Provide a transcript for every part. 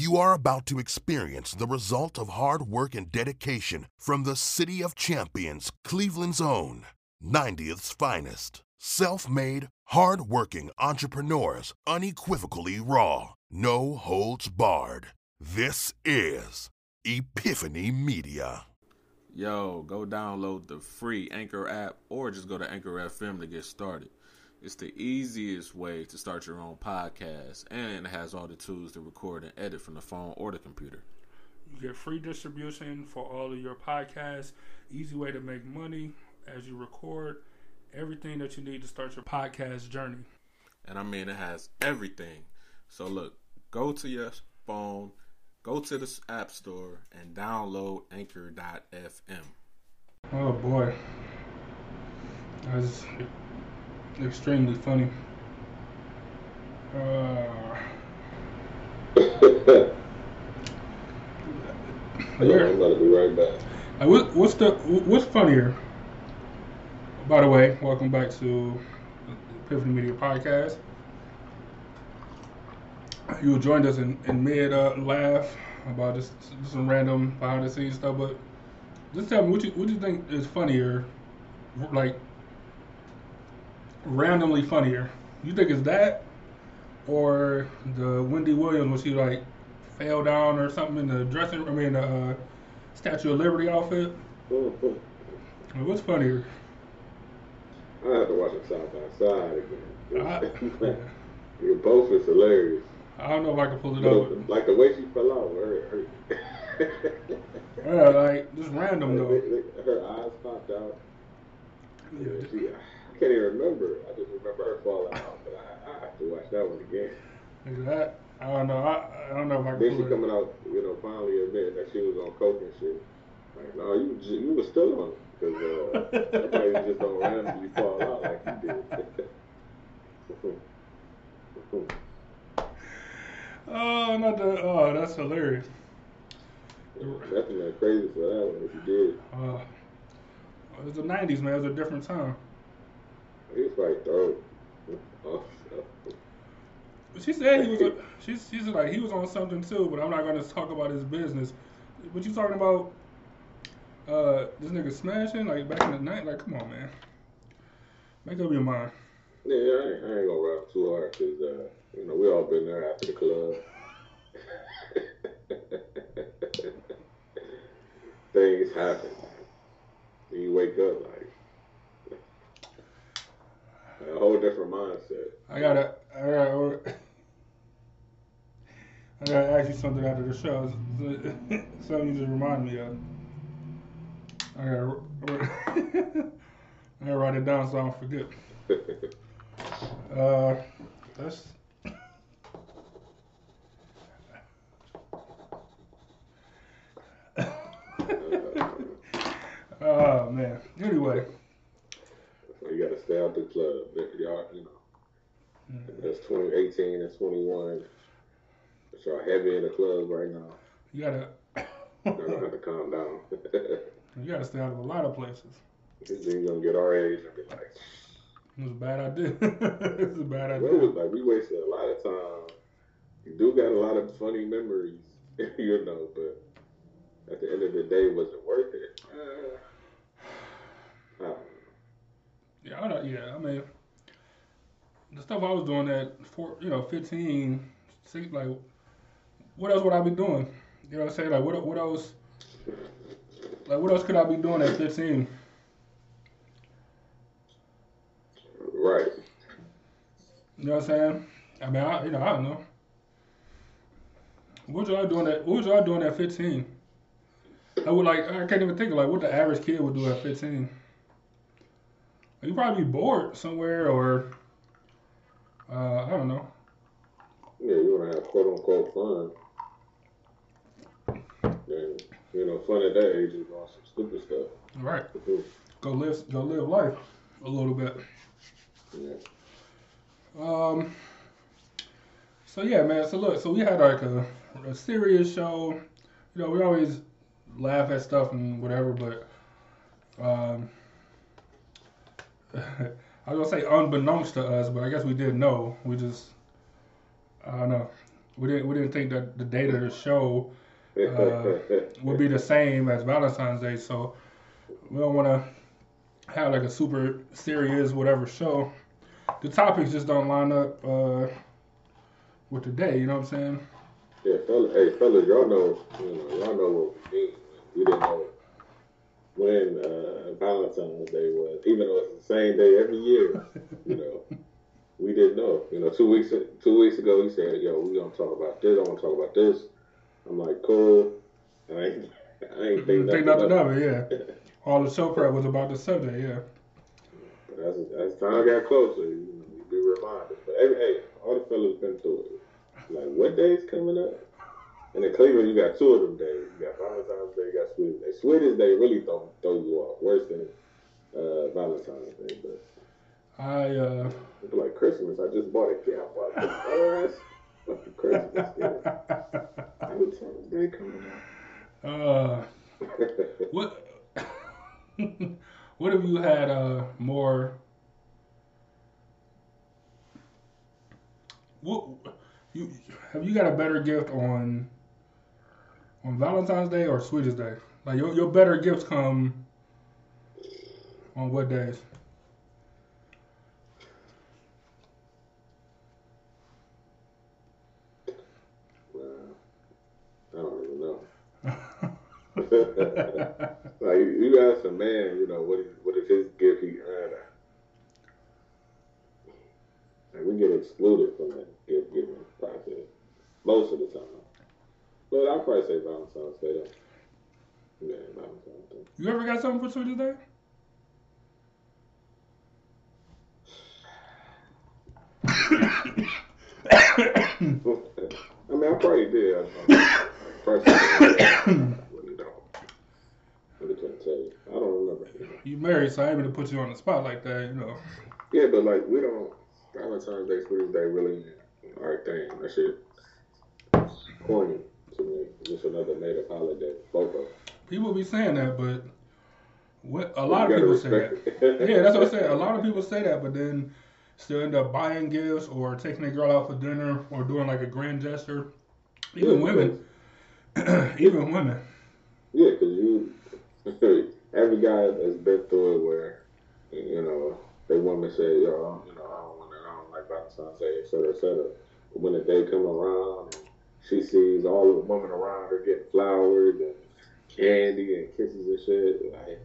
You are about to experience the result of hard work and dedication from the City of Champions, Cleveland's own, 90th's finest. Self made, hard working entrepreneurs, unequivocally raw, no holds barred. This is Epiphany Media. Yo, go download the free Anchor app or just go to Anchor FM to get started. It's the easiest way to start your own podcast and it has all the tools to record and edit from the phone or the computer. You get free distribution for all of your podcasts, easy way to make money as you record, everything that you need to start your podcast journey. And I mean, it has everything. So, look, go to your phone, go to the App Store, and download Anchor.fm. Oh boy. That's extremely funny. Uh, Yeah, I'm gonna be right back. Uh, what, what's the what's funnier? By the way, welcome back to the Epiphany Media Podcast. You joined us in, in mid uh, laugh about just, just some random behind the scenes stuff, but just tell me what you what you think is funnier, like randomly funnier. You think it's that, or the Wendy Williams when she like fell down or something in the dressing room, I mean the uh, Statue of Liberty outfit? Mhm. What's funnier? I have to watch it side by side I, again. You both is hilarious. I don't know if I can pull it know, up. like the way she fell out, her, her, Yeah, like just random though. her eyes popped out. Yeah, she, I can't even remember. I just remember her falling out, but I, I have to watch that one again. that. I don't know. I, I don't know if I Then she coming out, you know, finally admitting that she was on coke and shit. Like, no, you you was still on it because uh, somebody just don't randomly fall out like you did. Oh, not the. Oh, that's hilarious. Definitely crazy for that one if you did. Uh, it was the '90s, man. It was a different time. He like. Oh, She said he was. A, she's she's like he was on something too, but I'm not gonna talk about his business. But you talking about uh this nigga smashing like back in the night? Like, come on, man. Make up your mind. yeah, I ain't, I ain't gonna rap too hard because uh, you know we all been there after the club. Things happen. You wake up like a whole different mindset. I gotta, I gotta, I gotta ask you something after the show. Something you just remind me of. I gotta, I gotta write it down so I don't forget. Uh, that's. oh man. Anyway, So you gotta stay out the club. Y'all, you know, that's 2018 and 21. But y'all heavy in the club right now. you gotta, Y'all gonna have to calm down. you gotta stay out of a lot of places. then you gonna get our age and be like, It was a bad idea. it's a bad well, it was like we wasted a lot of time. You do got a lot of funny memories, you know, but at the end of the day, was it worth it? Uh, I don't know. Yeah, I yeah. I mean, the stuff I was doing at four, you know, 15, six, like, what else would I be doing? You know what I'm saying? Like, what, what else? Like, what else could I be doing at 15? Right. You know what I'm saying? I mean, I, you know, I don't know. What y'all doing at? What was y'all doing at 15? I would like. I can't even think of like what the average kid would do at 15. You probably be bored somewhere, or uh, I don't know. Yeah, you wanna have quote unquote fun. And, you know, fun at that age is doing some stupid stuff. Right. Mhm. Go live. Go live life a little bit. Yeah. Um. So yeah, man. So look, so we had like a, a serious show. You know, we always laugh at stuff and whatever, but um, I was gonna say unbeknownst to us, but I guess we didn't know. We just, I don't know. we didn't we didn't think that the date of the show uh, would be the same as Valentine's Day, so we don't want to have like a super serious whatever show. The topics just don't line up uh, with the day. You know what I'm saying? Yeah, fellas, hey, fellas, y'all know, you know, y'all know what we mean. We didn't know when uh, Valentine's Day was, even though it's the same day every year. You know, we didn't know. You know, two weeks two weeks ago, he said, "Yo, we gonna talk about this. I want to talk about this." I'm like, "Cool." I ain't, I ain't think, think nothing of it. Yeah, all the show prep was about the subject. Yeah. But as, as time got closer, you know, be reminded. But every, hey, all the fellas been through it. Like, what day's coming up? And in Cleveland, you got two of them days. You got Valentine's Day, you got Sweetest Day. Sweetest Day really throw, throw you off worse than uh, Valentine's Day. But I uh, it's like Christmas. I just bought a kid. I bought a fucking Christmas. Valentine's Day coming up. Uh, what? what have you had uh, more? What you have you got a better gift on on Valentine's Day or Sweetest Day? Like your your better gifts come on what days? I don't even know. like you ask a man, you know, what is what is his gift he earned? Like we get excluded from that gift giving process most of the time. But I'll probably say Valentine's Day though. Yeah, Valentine's Day. You ever got something for Sweetest Day? I mean, I probably did. I, really don't. Really couldn't tell you. I don't remember. You married, so I ain't gonna put you on the spot like that, you know. Yeah, but like we don't. Valentine's Day, Sweetest Day, really our thing. That shit corny me. Just another native holiday. Both of them. People be saying that, but what a lot of people say that. yeah, that's what I said. A lot of people say that, but then still end up buying gifts or taking a girl out for dinner or doing like a grand gesture. Even yeah, women. Even women. Yeah, because you, every guy has been through it where, you know, they woman say, yo, you know, I don't want to, I don't like Valentine's Day, et cetera, et cetera. But when the day come around she sees all the women around her getting flowers and candy and kisses and shit, like,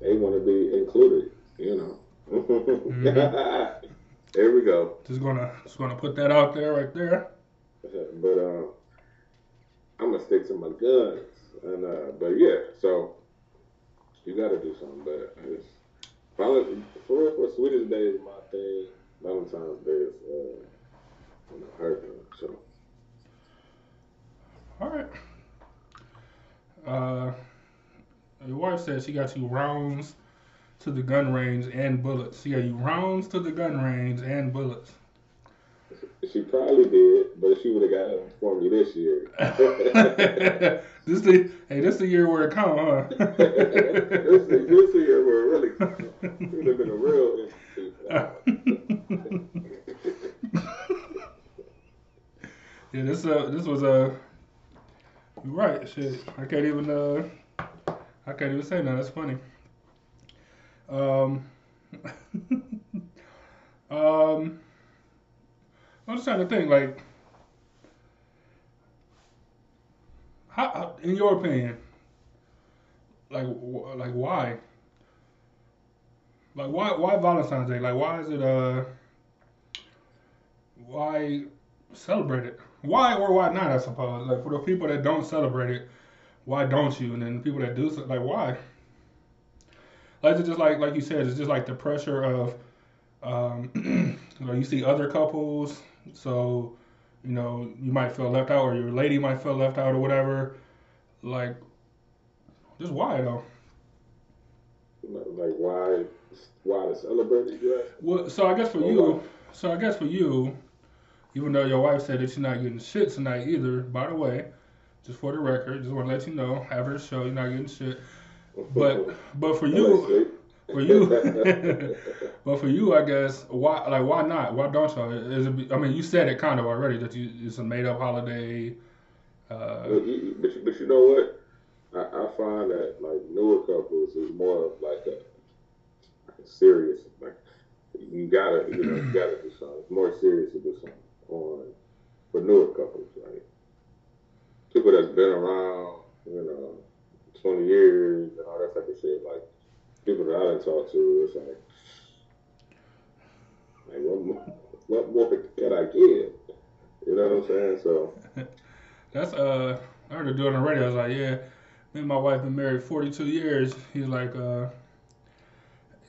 they want to be included, you know. mm-hmm. there we go. Just gonna just gonna put that out there right there. But uh, I'm gonna stick to my guns, and uh, but yeah, so you got to do something. But it's Valentine's for for Sweetest Day is my thing. Valentine's Day is uh, you know, her thing. So. All right. Uh, your wife said she got you rounds to the gun range and bullets. She got you rounds to the gun range and bullets. She probably did, but she would have got them for me this year. this the hey, this the year where it come, huh? this, the, this the year where it really it would have been a real yeah, this uh this was a uh, right shit. I can't even uh I can't even say no. That's funny. Um. um. I'm just trying to think, like, how, in your opinion, like, like why? Like, why, why Valentine's Day? Like, why is it, uh, why celebrate it? Why or why not? I suppose. Like, for the people that don't celebrate it, why don't you? And then the people that do, like, why? Like, it's just like, like you said, it's just like the pressure of, um, you know, you see other couples so, you know, you might feel left out, or your lady might feel left out, or whatever. Like, just why though? Like why? Why to celebrate it? Well, so I guess for you, so I guess for you, even though your wife said that you're not getting shit tonight either. By the way, just for the record, just want to let you know, after the show, you're not getting shit. But but for you, for you, but for you, I guess why like why not? Why don't y'all? Is it? I mean, you said it kind of already that you it's a made up holiday. Uh, But you, but you, but you know what? I, I find that like newer couples is more of like a, like a serious like you gotta you know you gotta do something. It's more serious to do something on for newer couples, right? People that's been around, you know, twenty years and all that type of shit. Like people that I done talked to, it's like, like what more, what more can I give? You know what I'm saying? So. That's uh, I heard her do it on the radio. I was like, yeah, me and my wife been married 42 years. He's like, uh,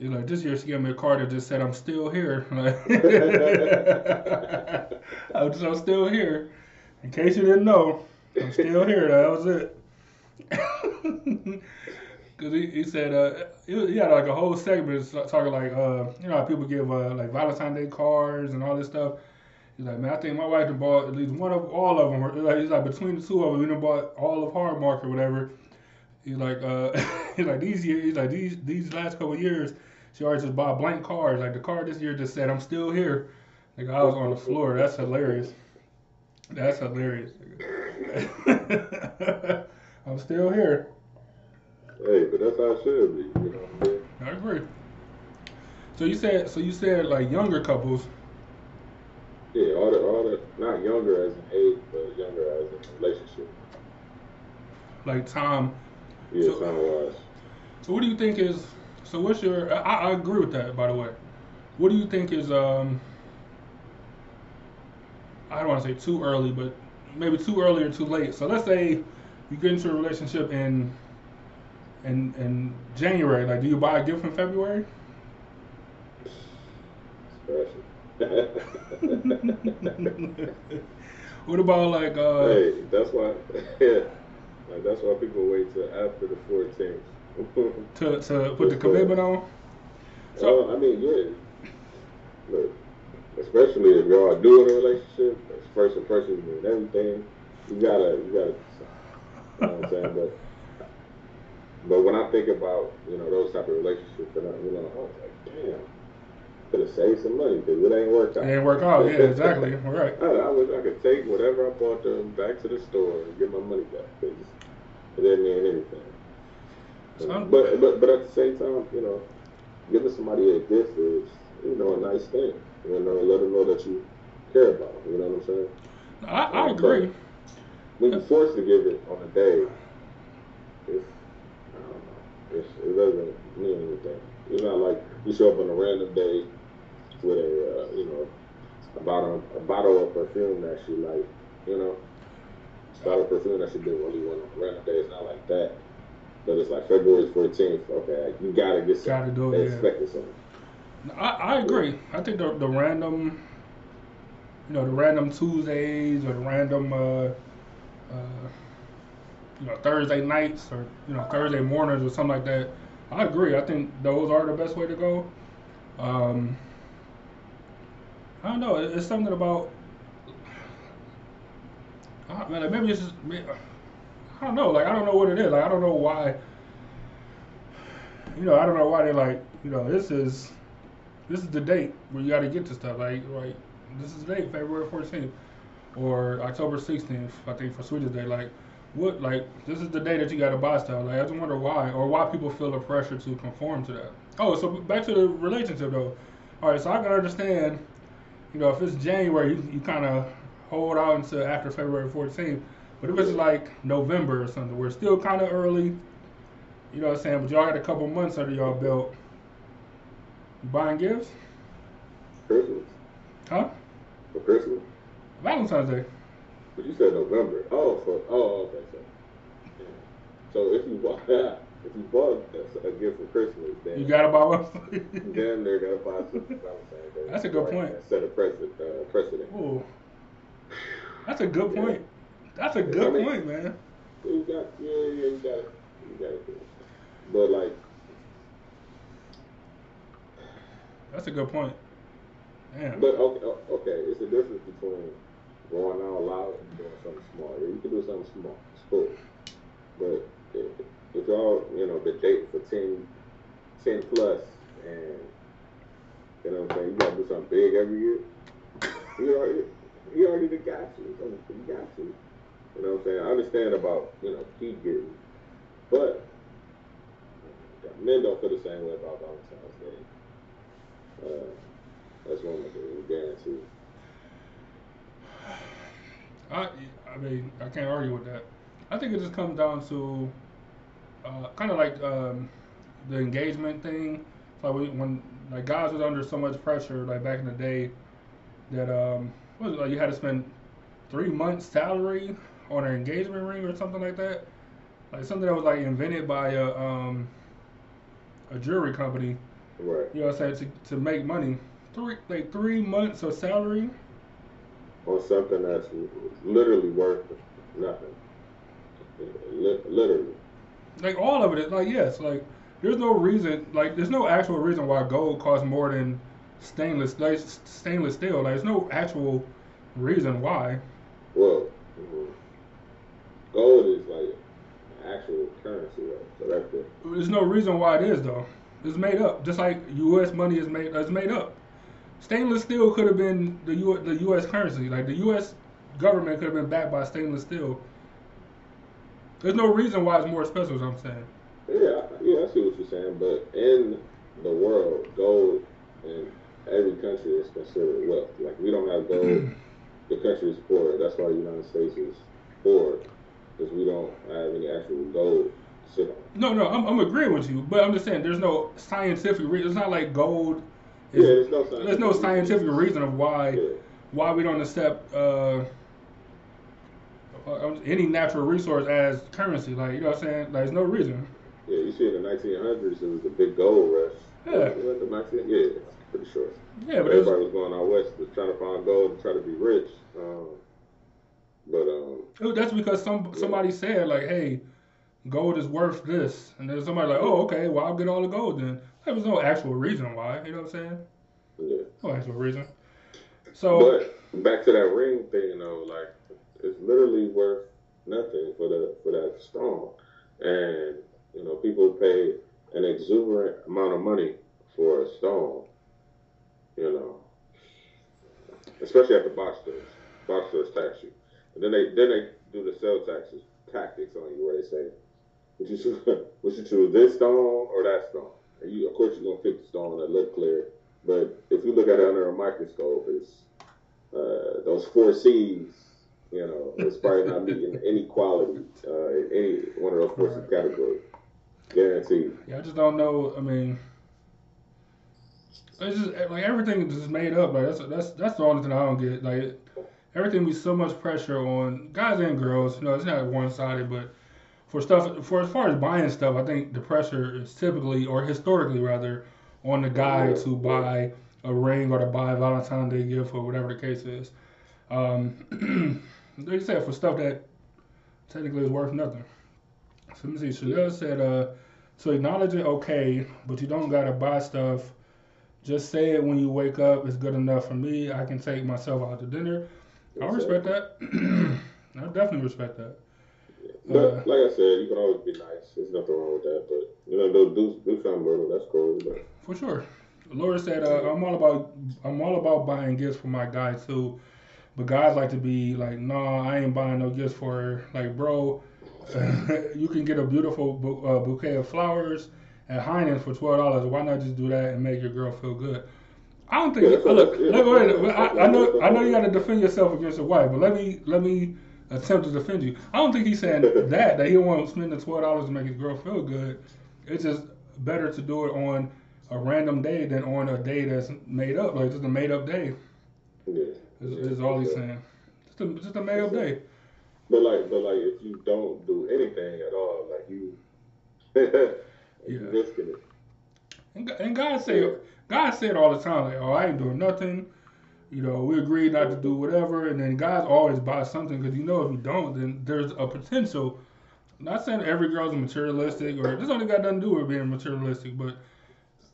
he's like, this year she gave me a card that just said I'm still here. Like, I'm, just, I'm still here. In case you didn't know, I'm still here. That was it. Cause he, he said uh, he, had like a whole segment talking like uh, you know how people give uh, like Valentine's Day cards and all this stuff. He's like, man, I think my wife bought at least one of all of them. He's like, between the two of them, we bought all of Hallmark or whatever. He's like, uh, he's like these years, he's like these these last couple years, she always just bought blank cards. Like the card this year just said, "I'm still here." Like I was on the floor. That's hilarious. That's hilarious. I'm still here. Hey, but that's how it should be. You know what I? I agree. So you said, so you said like younger couples. Yeah, all the all the not younger as in age, but younger as in relationship. like time. Yeah, So- time wise. So what do you think is? So what's your? I, I agree with that. By the way, what do you think is? Um, I don't want to say too early, but maybe too early or too late. So let's say you get into a relationship in in in January. Like, do you buy a gift in February? What about like? Uh, hey, that's why. Like that's why people wait till after the 14th. to to put the commitment on. So- well, I mean, yeah. Look, especially if y'all doing a relationship, it's first impressions and everything. You gotta, you gotta. You know what I'm saying? But, but when I think about you know those type of relationships, and I, you know, I was like, damn, could have saved some money because it ain't worked out. It ain't work out. Yeah, exactly. All right. I, I wish I could take whatever I bought them back to the store and get my money back because it didn't mean anything. But but but at the same time, you know, giving somebody a gift is you know a nice thing. You know, let them know that you care about them. You know what I'm saying? I, I agree. When you're forced to give it on a day, it's I don't know. It's, it doesn't mean anything. It's not like you show up on a random day with a uh, you know a bottle a bottle of perfume that she like. You know, bottle of perfume that she didn't really want on random day. It's not like that. But it's like February 14th. Okay, you gotta get something. Gotta do it, They yeah. expected something. I, I agree. I think the the random, you know, the random Tuesdays or the random, uh, uh, you know, Thursday nights or you know Thursday mornings or something like that. I agree. I think those are the best way to go. Um, I don't know. It's something about. I, man, maybe just. I don't know. Like I don't know what it is. Like I don't know why. You know, I don't know why they like. You know, this is this is the date where you got to get to stuff. Like, right, this is the date, February 14th or October 16th, I think, for Sweetest Day. Like, what, like, this is the day that you got to buy stuff. Like, I just wonder why, or why people feel the pressure to conform to that. Oh, so back to the relationship, though. All right, so I can understand, you know, if it's January, you, you kind of hold out until after February 14th. But it was like November or something, we're still kind of early, you know what I'm saying? But y'all got a couple months under y'all belt. You buying gifts? Christmas Huh? for Christmas. Valentine's Day. But you said November. Oh, for oh, okay. So, yeah. so if you bought if you bought a, a gift for Christmas, then You gotta buy one. then they're gonna buy something Valentine's Day. That's a good Right, point. Set a precedent. Uh, precedent. Ooh. That's a good point. That's a good point, man. You got yeah, yeah, you got it. You got it. But like, That's a good point. Damn. but okay, okay, it's a difference between going out loud and doing something small. You can do something small. It's cool. But if, if y'all, you know, been dating for 10, ten plus, and you know what I'm saying. You gotta do something big every year. You already, you already got you. You got you. You know what I'm saying? I understand about you know keep getting, but men don't feel the same way about Valentine's Day. Uh, that's one of the guarantee. I, I mean, I can't argue with that. I think it just comes down to uh, kind of like um, the engagement thing. Like when, when like guys was under so much pressure, like back in the day, that um, was it, like you had to spend three months' salary on an engagement ring or something like that. Like something that was like invented by a um, a jewelry company. Right. You know what I'm saying to, to make money. Three like three months of salary. On something that's literally worth nothing. Literally. Like all of it, like yes, like there's no reason, like there's no actual reason why gold costs more than stainless, like stainless steel. Like there's no actual reason why. Well, mm-hmm. gold is like actual currency, right? So that's the. There's no reason why it is though. It's made up, just like U.S. money is made. It's made up. Stainless steel could have been the U, the U.S. currency. Like the U.S. government could have been backed by stainless steel. There's no reason why it's more expensive. Is what I'm saying. Yeah, yeah, I see what you're saying. But in the world, gold in every country is considered wealth. Like we don't have gold, the country is poor. That's why the United States is poor because we don't have any actual gold to. No, no, I'm, I'm agreeing with you, but I'm just saying there's no scientific reason. It's not like gold. Is, yeah, there's no scientific, there's no scientific reason of why Yeah. why we don't accept uh, uh, any natural resource as currency. Like you know what I'm saying? Like, there's no reason. Yeah, you see in the 1900s, it was the big gold rush. Yeah. Was it the 19, yeah, pretty sure. Yeah, but Everybody was going out west to try to find gold and try to be rich. Um, but um, that's because some somebody said like, hey, gold is worth this, and then somebody like, oh, okay, well I'll get all the gold then. There was no actual reason why. You know what I'm saying? yeah. No actual reason. So But back to that ring thing, though, like it's literally worth nothing for the for that stone, and you know people pay an exuberant amount of money for a stone. You know, especially at the box stores. Box stores tax you, and then they then they do the sell taxes tactics on you, where they say, "Would you choose, would you choose this stone or that stone?" And you, of course, you're gonna pick the stone that look clear. But if you look at it under a microscope, it's uh, those four C's, you know, it's probably not meeting any quality uh, in any one of those four C categories. Guaranteed. Yeah, I just don't know. I mean, it's just like everything is just made up. Like that's that's that's the only thing I don't get. Like everything be so much pressure on guys and girls. You know, it's not one sided, but for stuff for as far as buying stuff, I think the pressure is typically or historically rather on the guy to buy a ring or to buy a Valentine's Day gift or whatever the case is. Um, like you said, for stuff that technically is worth nothing. So let me see. Chanel said, uh, to acknowledge it, okay, but you don't gotta buy stuff. Just say it when you wake up. It's good enough for me. I can take myself out to dinner. I respect that. I definitely respect that. But Uh, like I said, you can always be nice. There's nothing wrong with that. But you know, do do, do something little. That's cool. But For sure. Laura said, uh, "I'm all about I'm all about buying gifts for my guy too, but guys like to be like, nah, I ain't buying no gifts for her. Like, bro, you can get a beautiful bu- uh, bouquet of flowers at Heinen's for twelve dollars. Why not just do that and make your girl feel good? I don't think. Yeah, uh, look, yeah, look, wait, I, I know I know you got to defend yourself against your wife, but let me let me attempt to defend you. I don't think he's saying that that he won't spend the twelve dollars to make his girl feel good. It's just better to do it on a random day than on a day that's made up, like just a made up day. yeah. Is, is all he's saying. Just a just a made up day. But like, but like, if you don't do anything at all, like you Yeah. And, and God say God said all the time, like, oh, I ain't doing nothing. You know, we agreed not to do whatever, and then God always buys something because you know if you don't, then there's a potential. Not saying every girl's materialistic, or this only got nothing to do with being materialistic, but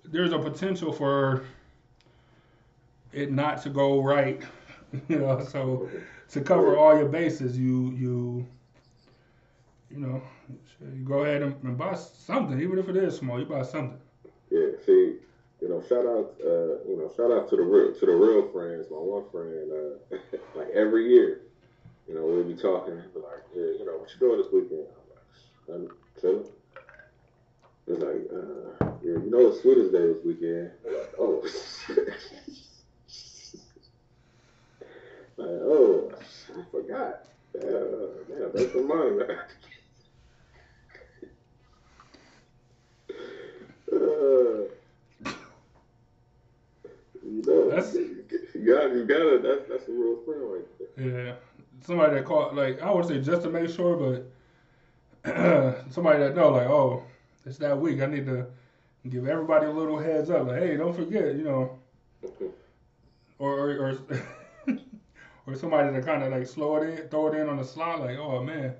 there's a potential for it not to go right. You know, so to cover all your bases, you you you know, you go ahead and, and buy something, even if it is small. You buy something. Yeah, see, you know, shout out, uh, you know, shout out to the real to the real friends. My one friend, uh, like every year, you know, we'll be talking. Be like, yeah, you know, what you doing this weekend? I'm like, I'm chilling. It's like, uh, yeah, you know, it's Sweetest Day this weekend. Like, oh, like, oh, I forgot. Yeah, man, thanks for reminding me. Uh, you know, That's- you got, you got it. That's that's a real friend right there. Yeah, somebody that called like I would say just to make sure, but somebody that know like oh it's that week. I need to give everybody a little heads up. Like hey, don't forget, you know, or or or, or somebody to kind of like slow it in, throw it in on the slide. Like oh man,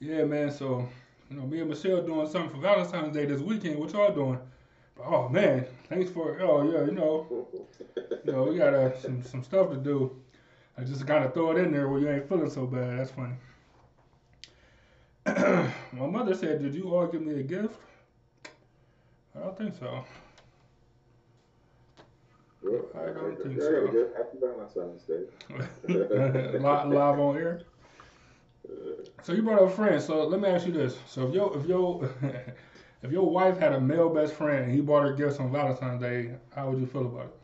yeah man. So you know me and Michelle doing something for Valentine's Day this weekend. What y'all doing? Oh man, thanks for oh yeah, you know, you know we got uh, some some stuff to do. I just kind of throw it in there where you ain't feeling so bad. That's funny. My mother said, "Did you all give me a gift?" I don't think so. Well, I don't think I so. happy Valentine's Day. live on air. So you brought up friends. So let me ask you this: So if your if your if your wife had a male best friend and he bought her gifts on Valentine's Day, how would you feel about it?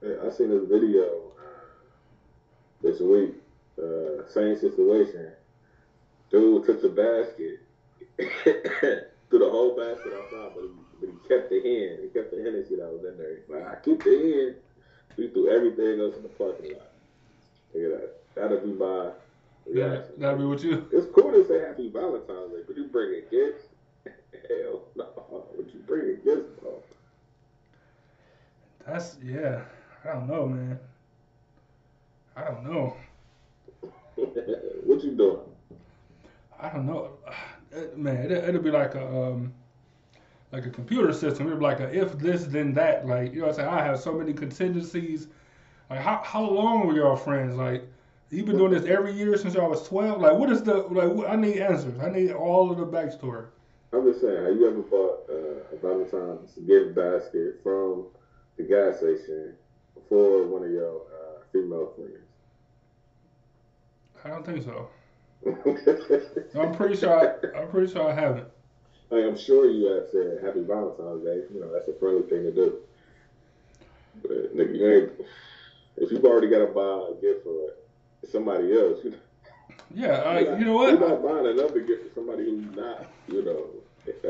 Yeah, I seen this video uh, this week. Uh, same situation. Dude took the basket, threw the whole basket outside, but he, but he kept the hen. He kept the Hennessy that was in there. Like, I keep the hen. He threw everything else in the parking lot. Look at that. That'll be my That that'd be what you. It's cool to say Happy Valentine's Day, but you bring a gift? Hell no. What you bring a gift? That's yeah. I don't know, man. I don't know. what you doing? I don't know, Uh, man. It, it'll be like a um, like a computer system. It'll be like a if this then that. Like you know, what I'm saying I have so many contingencies. Like how how long were y'all friends? Like you been doing this every year since y'all was twelve. Like what is the like? What, I need answers. I need all of the backstory. I'm just saying, have you ever bought uh, a Valentine's gift basket from the gas station for one of your uh, female friends? I don't think so. I'm pretty sure. I, I'm pretty sure I haven't. Like, I'm sure you have said Happy Valentine's Day. You know, that's a friendly thing to do. But nigga, you ain't. If you've already got to buy a gift for somebody else, you know, Yeah, uh, you're you know You're what? not buying another gift for somebody who's not, you know,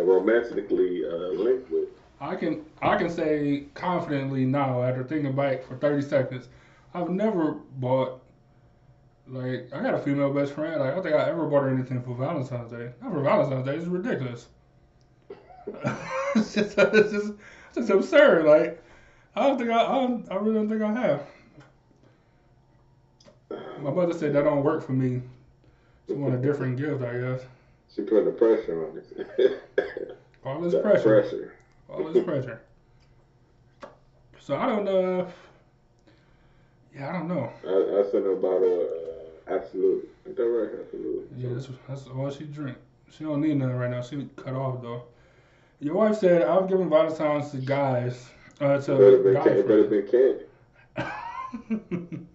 romantically uh, linked with. I can I can say confidently now after thinking about it for 30 seconds, I've never bought like I got a female best friend. Like I don't think I ever bought her anything for Valentine's Day. Not for Valentine's Day. It's ridiculous. it's, just, it's just it's just absurd. Like I don't think I I, I really don't think I have. My mother said that don't work for me. She want a different gift, I guess. She putting the pressure on it. All this pressure. pressure. all this pressure. So I don't know. If, yeah, I don't know. I, I sent her a bottle of uh, Absolut. Ain't that right? Absolut. Yeah, that's, that's all she drink. She don't need nothing right now. She cut off though. Your wife said I'm giving Valentine's to guys. Uh, It better to been, guy ca- it better been candy. W-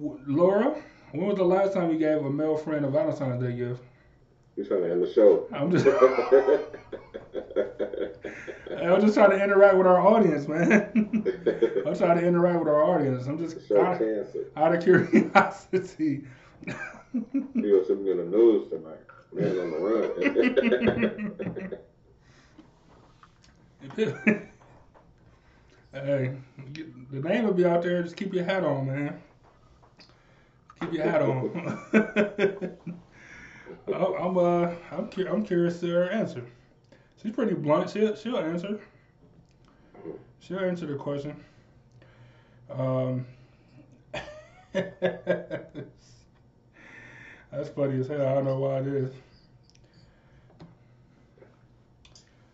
Laura, when was the last time you gave a male friend a Valentine's Day gift? You trying to end the show? I'm just, I'm just trying to interact with our audience, man. I'm trying to interact with our audience. I'm just show out, cancer. out of curiosity. You gonna send me on the news tonight? Man on the run. hey, the name will be out there. Just keep your hat on, man. Keep your hat on. I'm uh, I'm cu- I'm curious to her answer. She's pretty blunt. She'll she'll answer. She'll answer the question. Um, that's funny as hell. I don't know why it is.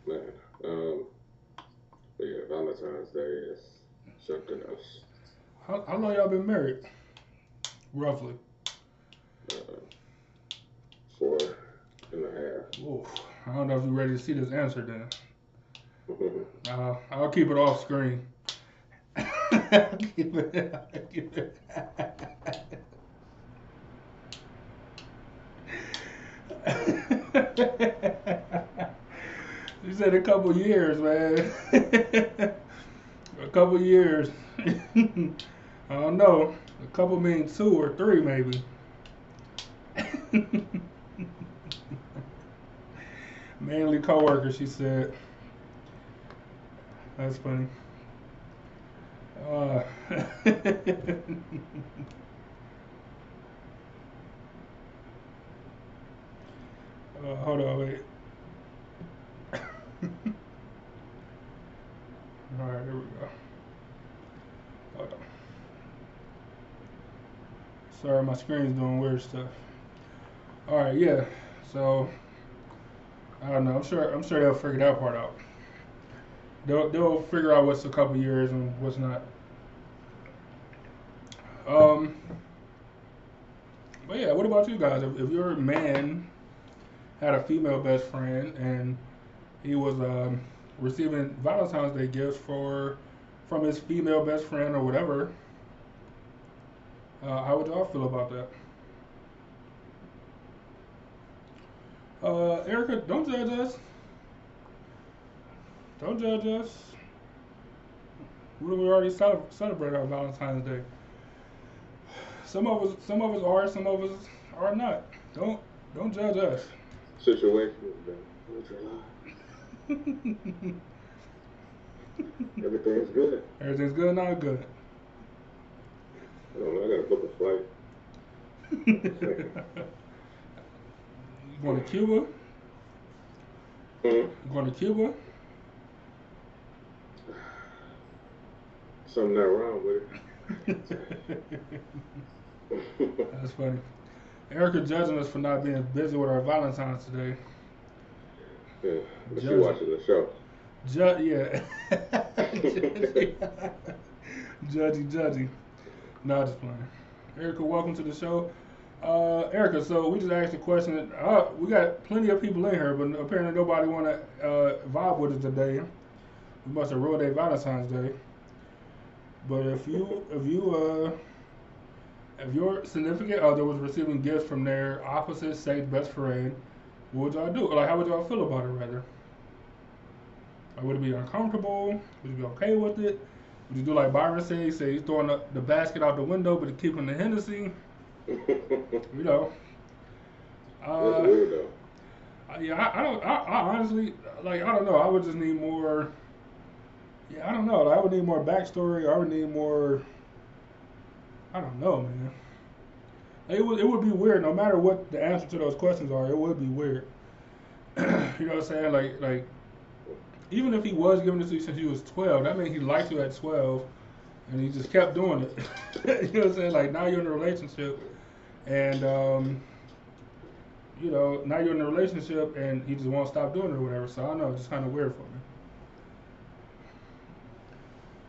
Man, um, yeah, Valentine's Day is something else. How, how long y'all been married? Roughly. Uh, four and a half. Oof. I don't know if you're ready to see this answer then. Uh, I'll keep it off screen. keep it, keep it. you said a couple years, man. a couple years. I don't know. A couple means two or three, maybe. Mainly coworker, she said. That's funny. Uh, uh, hold on, wait. All right, here we go. Hold on. Sorry, my screen's doing weird stuff. All right, yeah. So I don't know. I'm sure. I'm sure they'll figure that part out. They'll they'll figure out what's a couple years and what's not. Um. But yeah, what about you guys? If, if your man had a female best friend and he was um, receiving Valentine's Day gifts for from his female best friend or whatever, uh, how would y'all feel about that? Uh, Erica, don't judge us. Don't judge us. We already cele- celebrated our Valentine's Day. Some of us, some of us are, some of us are not. Don't, don't judge us. Situation. Everything's good. Everything's good, not good. I don't know. I gotta book a flight. You going to Cuba? Hmm? You going to Cuba? Something not wrong with it. That's funny. Erica judging us for not being busy with our Valentine's today. yeah, but she watching the show. Ju- yeah. judgy, judgy. No, just playing. Erica, welcome to the show. Uh, Erica, so we just asked a question. Uh, we got plenty of people in here, but apparently nobody want to uh, vibe with us today. We must have ruined their Valentine's Day. But if you, if you, uh, if your significant other was receiving gifts from their opposite sex best friend, what would y'all do? Like, how would y'all feel about it, rather? Or would it be uncomfortable? Would you be okay with it? You do like Byron said? Say he's throwing the, the basket out the window, but he's keeping the Hennessy. You know. That's Uh, weird though. I- yeah, I, I don't. I, I honestly like. I don't know. I would just need more. Yeah, I don't know. I would need more backstory. I would need more. I don't know, man. It would. It would be weird. No matter what the answer to those questions are, it would be weird. you know what I'm saying? Like, like, even if he was giving it to you since he was 12, that means he liked you at 12, and he just kept doing it. you know what I'm saying? Like now you're in a relationship, and um, you know, now you're in a relationship and he just won't stop doing it or whatever. So I don't know, it's kind of weird for me.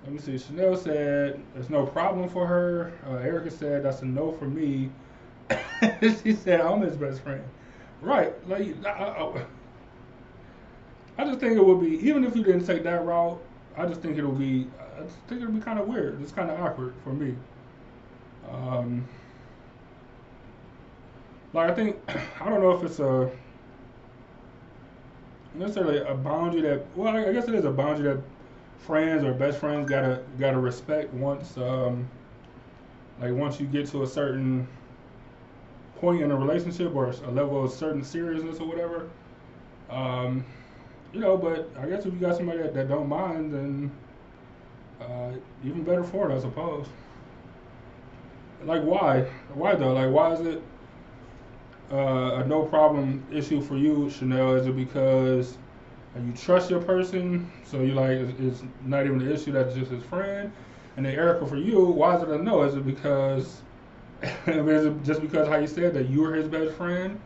Let me see. Chanel said there's no problem for her. Uh, Erica said that's a no for me. she said I'm his best friend. Right. Like I, I, I just think it would be even if you didn't take that route. I just think it'll be. I just think it'll be kind of weird. It's kind of awkward for me. Um, like I think I don't know if it's a necessarily a boundary that well I guess it is a boundary that friends or best friends gotta gotta respect once um like once you get to a certain point in a relationship or a level of certain seriousness or whatever um you know but I guess if you got somebody that, that don't mind then uh even better for it I suppose like why why though like why is it uh, a no problem issue for you, Chanel? Is it because you trust your person, so you like it's, it's not even an issue that's just his friend? And then Erica, for you, why is it a no? Is it because I mean, is it just because how you said that you were his best friend?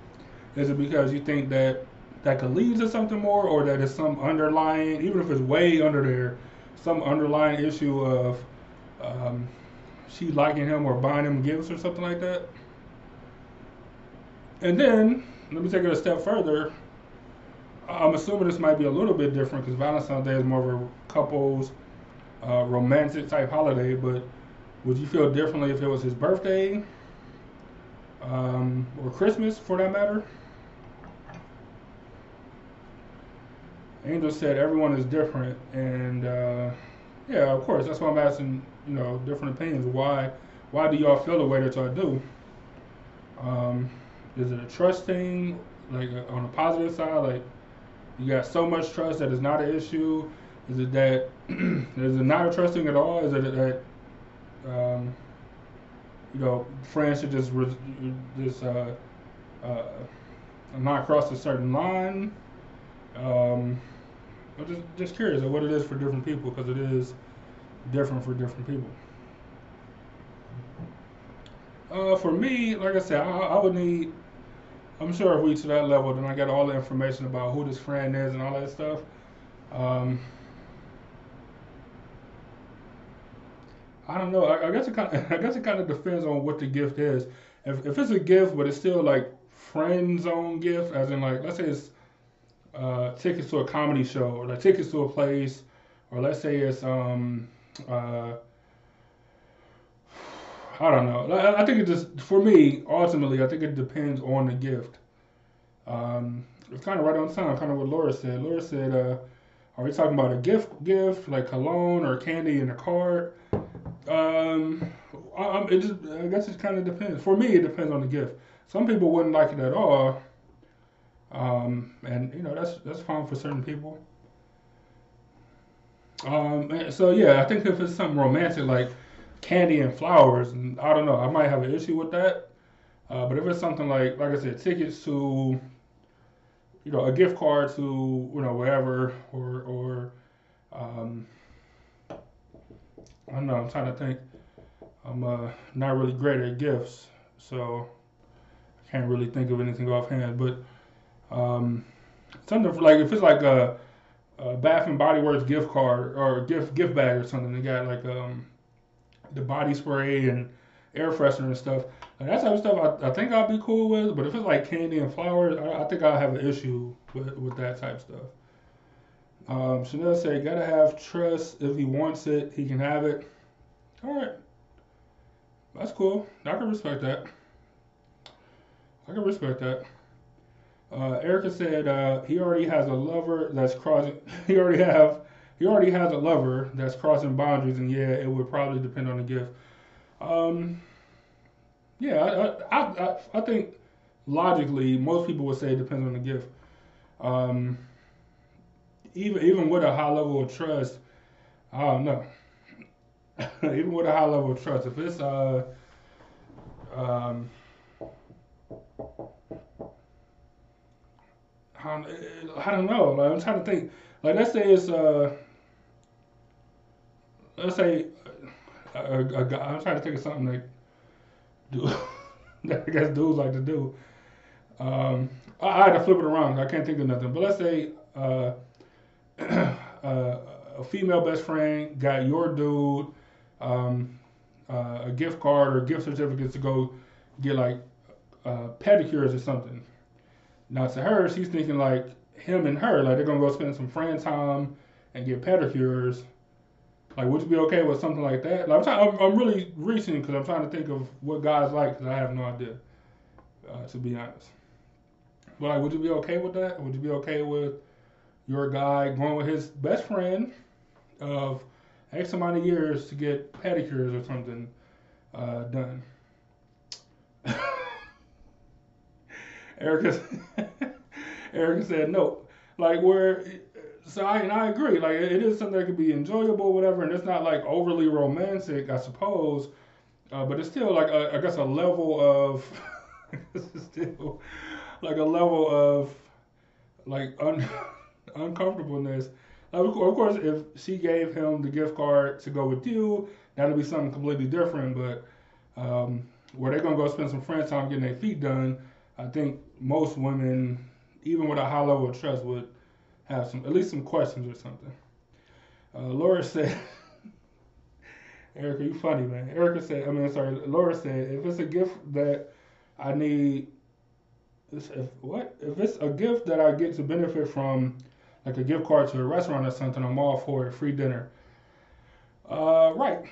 Is it because you think that that could lead to something more, or that it's some underlying, even if it's way under there, some underlying issue of um, she liking him or buying him gifts or something like that? And then, let me take it a step further. I'm assuming this might be a little bit different because Valentine's Day is more of a couples uh, romantic type holiday. But would you feel differently if it was his birthday um, or Christmas, for that matter? Angel said everyone is different, and uh, yeah, of course, that's why I'm asking. You know, different opinions. Why, why do y'all feel the way that y'all do? Um, is it a trust thing, like uh, on the positive side, like you got so much trust that it's not an issue? Is it that is it not a trusting at all? Is it that um, you know friends should just just uh, uh, not cross a certain line? Um, I'm just just curious what it is for different people because it is different for different people. Uh, for me, like I said, I, I, would need. I'm sure if we to that level, then I got all the information about who this friend is and all that stuff. Um, I don't know. I, I, guess it kind. Of, I guess it kind of depends on what the gift is. If if it's a gift, but it's still like friend zone gift, as in like let's say it's uh, tickets to a comedy show or like tickets to a place, or let's say it's um uh, I don't know. I, I think it just for me ultimately I think it depends on the gift. Um, it's kind of right on time, kind of what Laura said. Laura said, uh, "Are we talking about a gift, gift like cologne or candy in a card?" Um, I'm it just I guess it kind of depends. For me, it depends on the gift. Some people wouldn't like it at all, um, and you know that's that's fine for certain people. Um, so yeah, I think if it's something romantic like candy and flowers, and I don't know, I might have an issue with that. Uh, but if it's something like, like I said, tickets to, you know, a gift card to, you know, wherever, or, or, um, I don't know, I'm trying to think. I'm uh, not really great at gifts, so I can't really think of anything offhand. But um, something like if it's like a, a Bath and Body Works gift card or gift gift bag or something, they got like um, the body spray and air freshener and stuff. That type of stuff, I, I think I'll be cool with. But if it's like candy and flowers, I, I think I'll have an issue with, with that type of stuff. Um, Chanel said, gotta have trust. If he wants it, he can have it. All right. That's cool. I can respect that. I can respect that. Uh, Erica said uh, he already has a lover that's crossing. He already have he already has a lover that's crossing boundaries, and yeah, it would probably depend on the gift. Um, yeah, I, I, I, I think logically most people would say it depends on the gift. Um, even even with a high level of trust, I don't know. even with a high level of trust, if it's uh um I don't know. Like, I'm trying to think. Like, let's say it's uh, let's say a, a, a guy. I'm trying to think of something that do that I guess dudes like to do. Um, I, I, had to flip it around. I can't think of nothing. But let's say uh, uh, a female best friend got your dude um, uh, a gift card or gift certificates to go get like uh, pedicures or something. Now to her, she's thinking like him and her, like they're gonna go spend some friend time and get pedicures. Like, would you be okay with something like that? Like, I'm, trying, I'm, I'm really reaching because I'm trying to think of what guys like because I have no idea, uh, to be honest. But like, would you be okay with that? Would you be okay with your guy going with his best friend of X amount of years to get pedicures or something uh, done? Erica, Erica said no. Like where, so I and I agree. Like it is something that could be enjoyable, whatever, and it's not like overly romantic, I suppose. Uh, but it's still like a, I guess a level of, still like a level of like un, uncomfortableness. Of course, if she gave him the gift card to go with you, that'd be something completely different. But um, where they're gonna go spend some friends time getting their feet done, I think most women, even with a high level of trust, would have some at least some questions or something. Uh, Laura said, "Erica, you funny man." Erica said, "I mean, sorry." Laura said, "If it's a gift that I need if what if it's a gift that I get to benefit from, like a gift card to a restaurant or something, I'm all for it. Free dinner. Uh, right,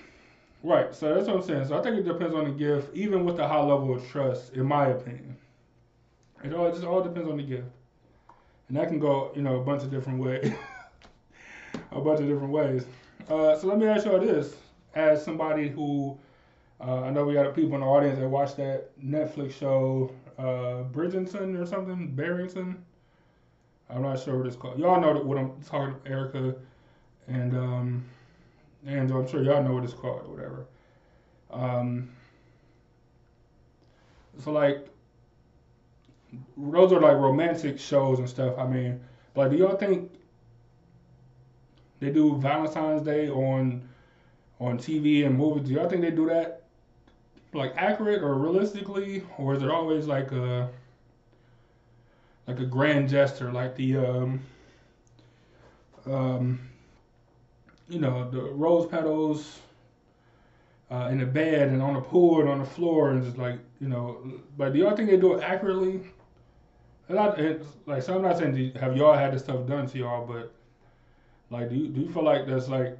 right. So that's what I'm saying. So I think it depends on the gift, even with the high level of trust, in my opinion. It all it just all depends on the gift, and that can go you know a bunch of different ways, a bunch of different ways. Uh, so let me ask y'all this: as somebody who uh, I know we got people in the audience that watched that Netflix show, uh, Bridgerton or something, Barrington. I'm not sure what it's called. Y'all know what I'm talking, Erica, and um, and I'm sure y'all know what it's called or whatever. Um, so like, those are like romantic shows and stuff. I mean, like, do y'all think they do Valentine's Day on on TV and movies? Do y'all think they do that like accurate or realistically, or is it always like a like a grand gesture, like the um, um, you know the rose petals uh, in the bed and on the pool and on the floor and just like you know, but do y'all think they do it accurately? Not, like so I'm not saying have y'all had this stuff done to y'all, but like do you do you feel like that's like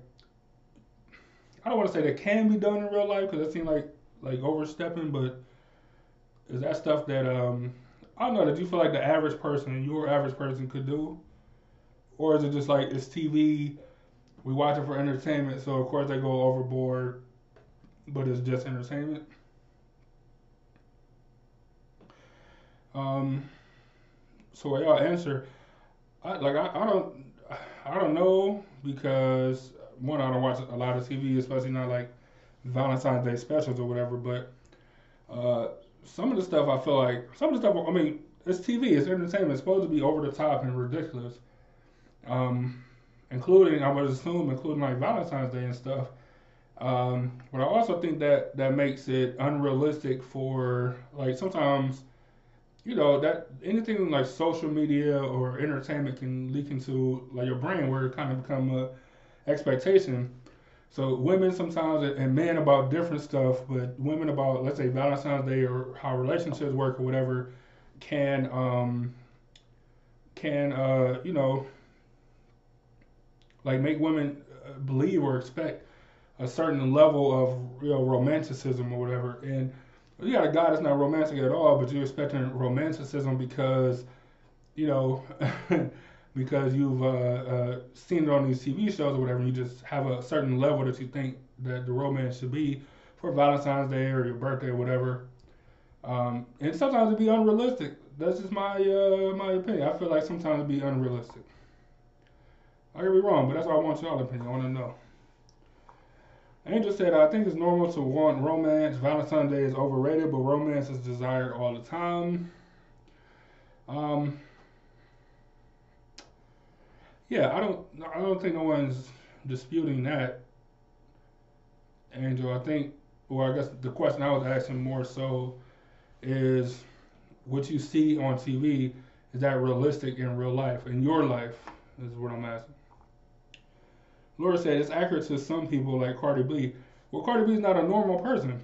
I don't want to say that can be done in real life because it seems like like overstepping, but is that stuff that um I don't know that you feel like the average person, your average person, could do, or is it just like it's TV, we watch it for entertainment, so of course they go overboard, but it's just entertainment. Um, so y'all answer, I like I, I don't I don't know because one I don't watch a lot of TV, especially not like Valentine's Day specials or whatever. But uh, some of the stuff I feel like some of the stuff. I mean, it's TV, it's entertainment. It's supposed to be over the top and ridiculous. Um, including I would assume, including like Valentine's Day and stuff. Um, but I also think that that makes it unrealistic for like sometimes, you know, that anything like social media or entertainment can leak into like your brain where it kind of become a expectation. So women sometimes and men about different stuff, but women about let's say Valentine's Day or how relationships work or whatever can um can uh you know like make women uh, believe or expect a certain level of you know romanticism or whatever and you got a guy that's not romantic at all but you're expecting romanticism because you know because you've uh, uh, seen it on these TV shows or whatever. You just have a certain level that you think that the romance should be for Valentine's Day or your birthday or whatever. Um, and sometimes it be unrealistic. That's just my uh, my opinion. I feel like sometimes it be unrealistic. I could be wrong, but that's why I want y'all opinion. I want to know. Angel said, I think it's normal to want romance. Valentine's Day is overrated, but romance is desired all the time. Um, yeah, I don't I don't think no one's disputing that. Angel, I think well I guess the question I was asking more so is what you see on TV, is that realistic in real life, in your life, is what I'm asking. Laura said it's accurate to some people like Cardi B. Well, Cardi B is not a normal person.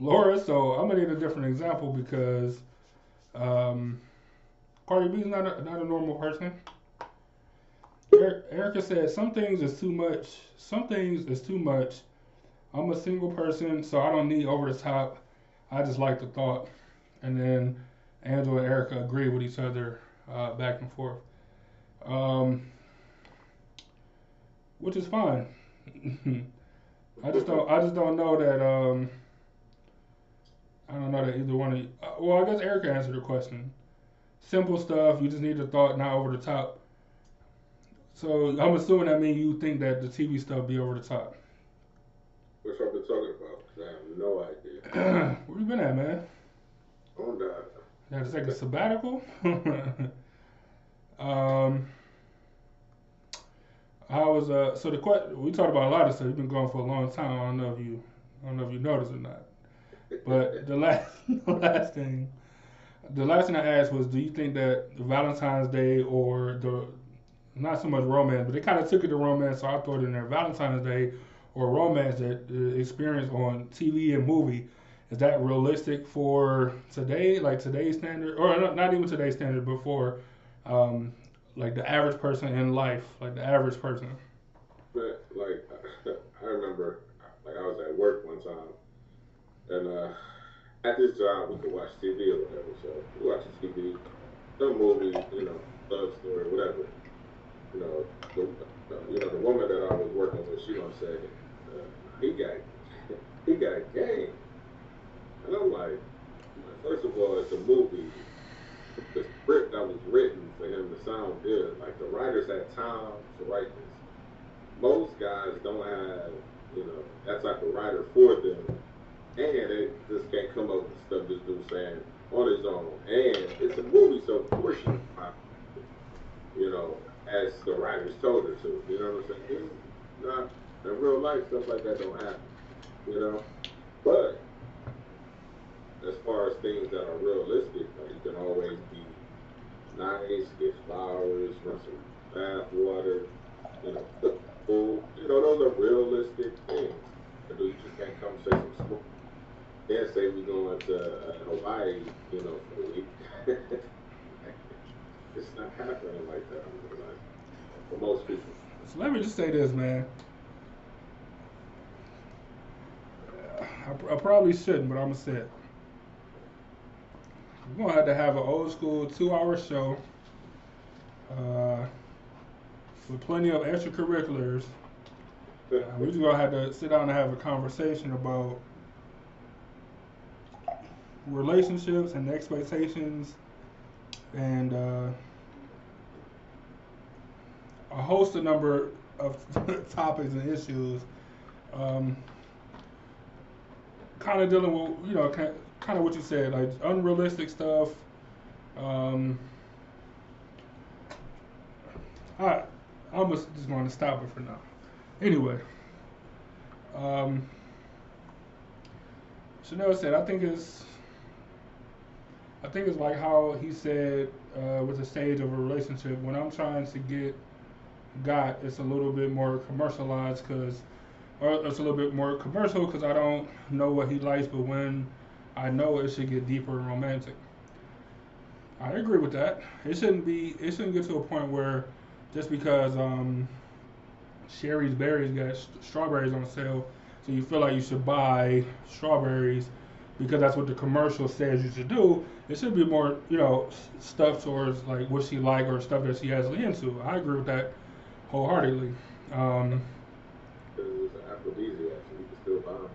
Laura, so I'm gonna need a different example because um, Cardi B is not a, not a normal person. Erica said some things is too much. Some things is too much. I'm a single person, so I don't need over the top. I just like the thought. And then Angela and Erica agree with each other uh, back and forth, um, which is fine. I just don't. I just don't know that. Um, I don't know that either one of you. Uh, well, I guess Erica answered the question. Simple stuff. You just need the thought, not over the top. So I'm assuming that means you think that the TV stuff be over the top. What's I've been talking about? I have no idea. Where you been at, man? On that. Had to take a sabbatical. um, I was uh. So the question we talked about a lot of stuff. You've been going for a long time. I don't know if you, I don't know if you noticed or not. But the last, the last thing, the last thing I asked was, do you think that Valentine's Day or the not so much romance, but they kind of took it to romance, so I thought in their Valentine's Day or romance that uh, experience on TV and movie is that realistic for today, like today's standard, or not, not even today's standard, but for um, like the average person in life, like the average person? But like I remember, like I was at work one time, and uh, at this job we could watch TV or whatever. So we watch TV, some movie, you know, love story, whatever. You know, the, you know the woman that I was working with, she gonna say, uh, he got he got game. And I'm like, first of all, it's a movie. The script that was written for him to sound good. Like the writers had time to write this. Most guys don't have, you know, that type of writer for them. And they just can't come up with stuff this dude saying on his own. And it's a movie, so course you, know, as the writers told her to. You know what I'm saying? Not in real life, stuff like that don't happen. You know, but as far as things that are realistic, like you can always be nice, get flowers, run some bath water, you know, cook food. You know, those are realistic things. You, you just can't come say some smoke. Then say we're going to uh, Hawaii, you know, for a week. it's not happening like that. for most people. So let me just say this, man. I, I probably shouldn't, but I'm gonna say it. We're gonna have to have an old school two hour show uh, with plenty of extracurriculars. Uh, we're just gonna have to sit down and have a conversation about relationships and expectations and uh, a host of number of topics and issues. Um, kind of dealing with, you know, kind of what you said, like unrealistic stuff. Um, I I'm just going to stop it for now. Anyway, um, Chanel said, I think it's I think it's like how he said uh, with the stage of a relationship. When I'm trying to get got, it's a little bit more commercialized because, or it's a little bit more commercial because I don't know what he likes. But when I know it should get deeper and romantic. I agree with that. It shouldn't be. It shouldn't get to a point where just because um, Shari's Berries got st- strawberries on sale, so you feel like you should buy strawberries because that's what the commercial says you should do. It should be more, you know, stuff towards like what she like or stuff that she has into. I agree with that wholeheartedly. Um, it was an aphrodisiac, so you can still buy them.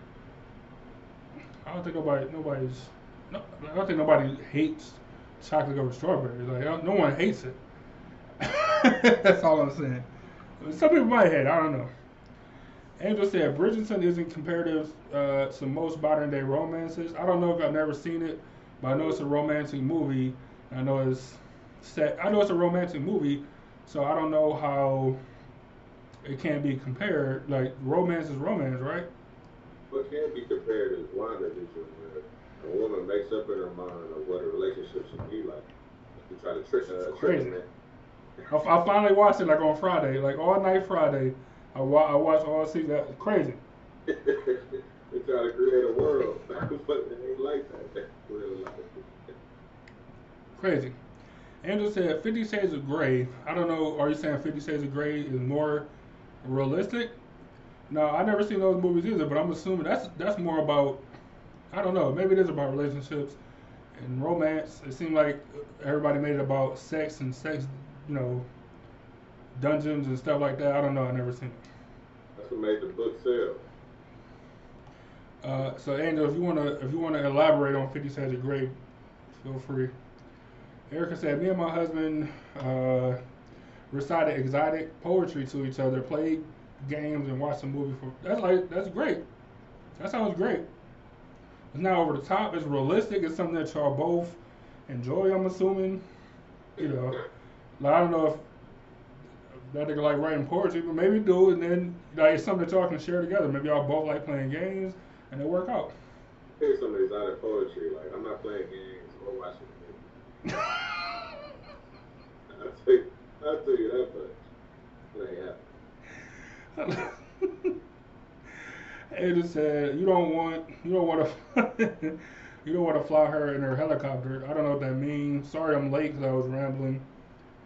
I don't think nobody, nobody's, no, I don't think nobody hates chocolate over strawberries. Like no one hates it. That's all I'm saying. Some people might hate. I don't know. Angel said Bridgerton isn't comparative uh, to most modern day romances. I don't know if I've never seen it, but I know it's a romantic movie. I know it's set. I know it's a romantic movie, so I don't know how it can be compared. Like romance is romance, right? What can be compared is WandaVision, where a woman makes up in her mind of what a relationship should be like. You try to trick, uh, trick man. I, I finally watched it like on Friday, like all night Friday. I, wa- I watched all season. That's crazy. they try to create a world, but it ain't like that. Crazy. Andrew said Fifty Shades of Grey. I don't know. Are you saying Fifty Shades of Grey is more realistic? No, I never seen those movies either, but I'm assuming that's that's more about I don't know, maybe it is about relationships and romance. It seemed like everybody made it about sex and sex, you know, dungeons and stuff like that. I don't know, I never seen it. That's what made the book sell. Uh, so Angel, if you wanna if you wanna elaborate on Fifty Shades of Grey, feel free. Erica said, "Me and my husband uh, recited exotic poetry to each other, played games and watch a movie for that's like that's great. That sounds great. It's not over the top. It's realistic. It's something that y'all both enjoy. I'm assuming. You know, like, I don't know if that nigga like writing poetry, but maybe do, and then like it's something that y'all can share together. Maybe y'all both like playing games, and it work out. Here's some exotic poetry. Like I'm not playing games or watching movies. I'll tell you, I'll tell you that much. It ain't happening. Angel said you don't want you don't want to you don't want to fly her in her helicopter. I don't know what that means. Sorry, I'm late because I was rambling.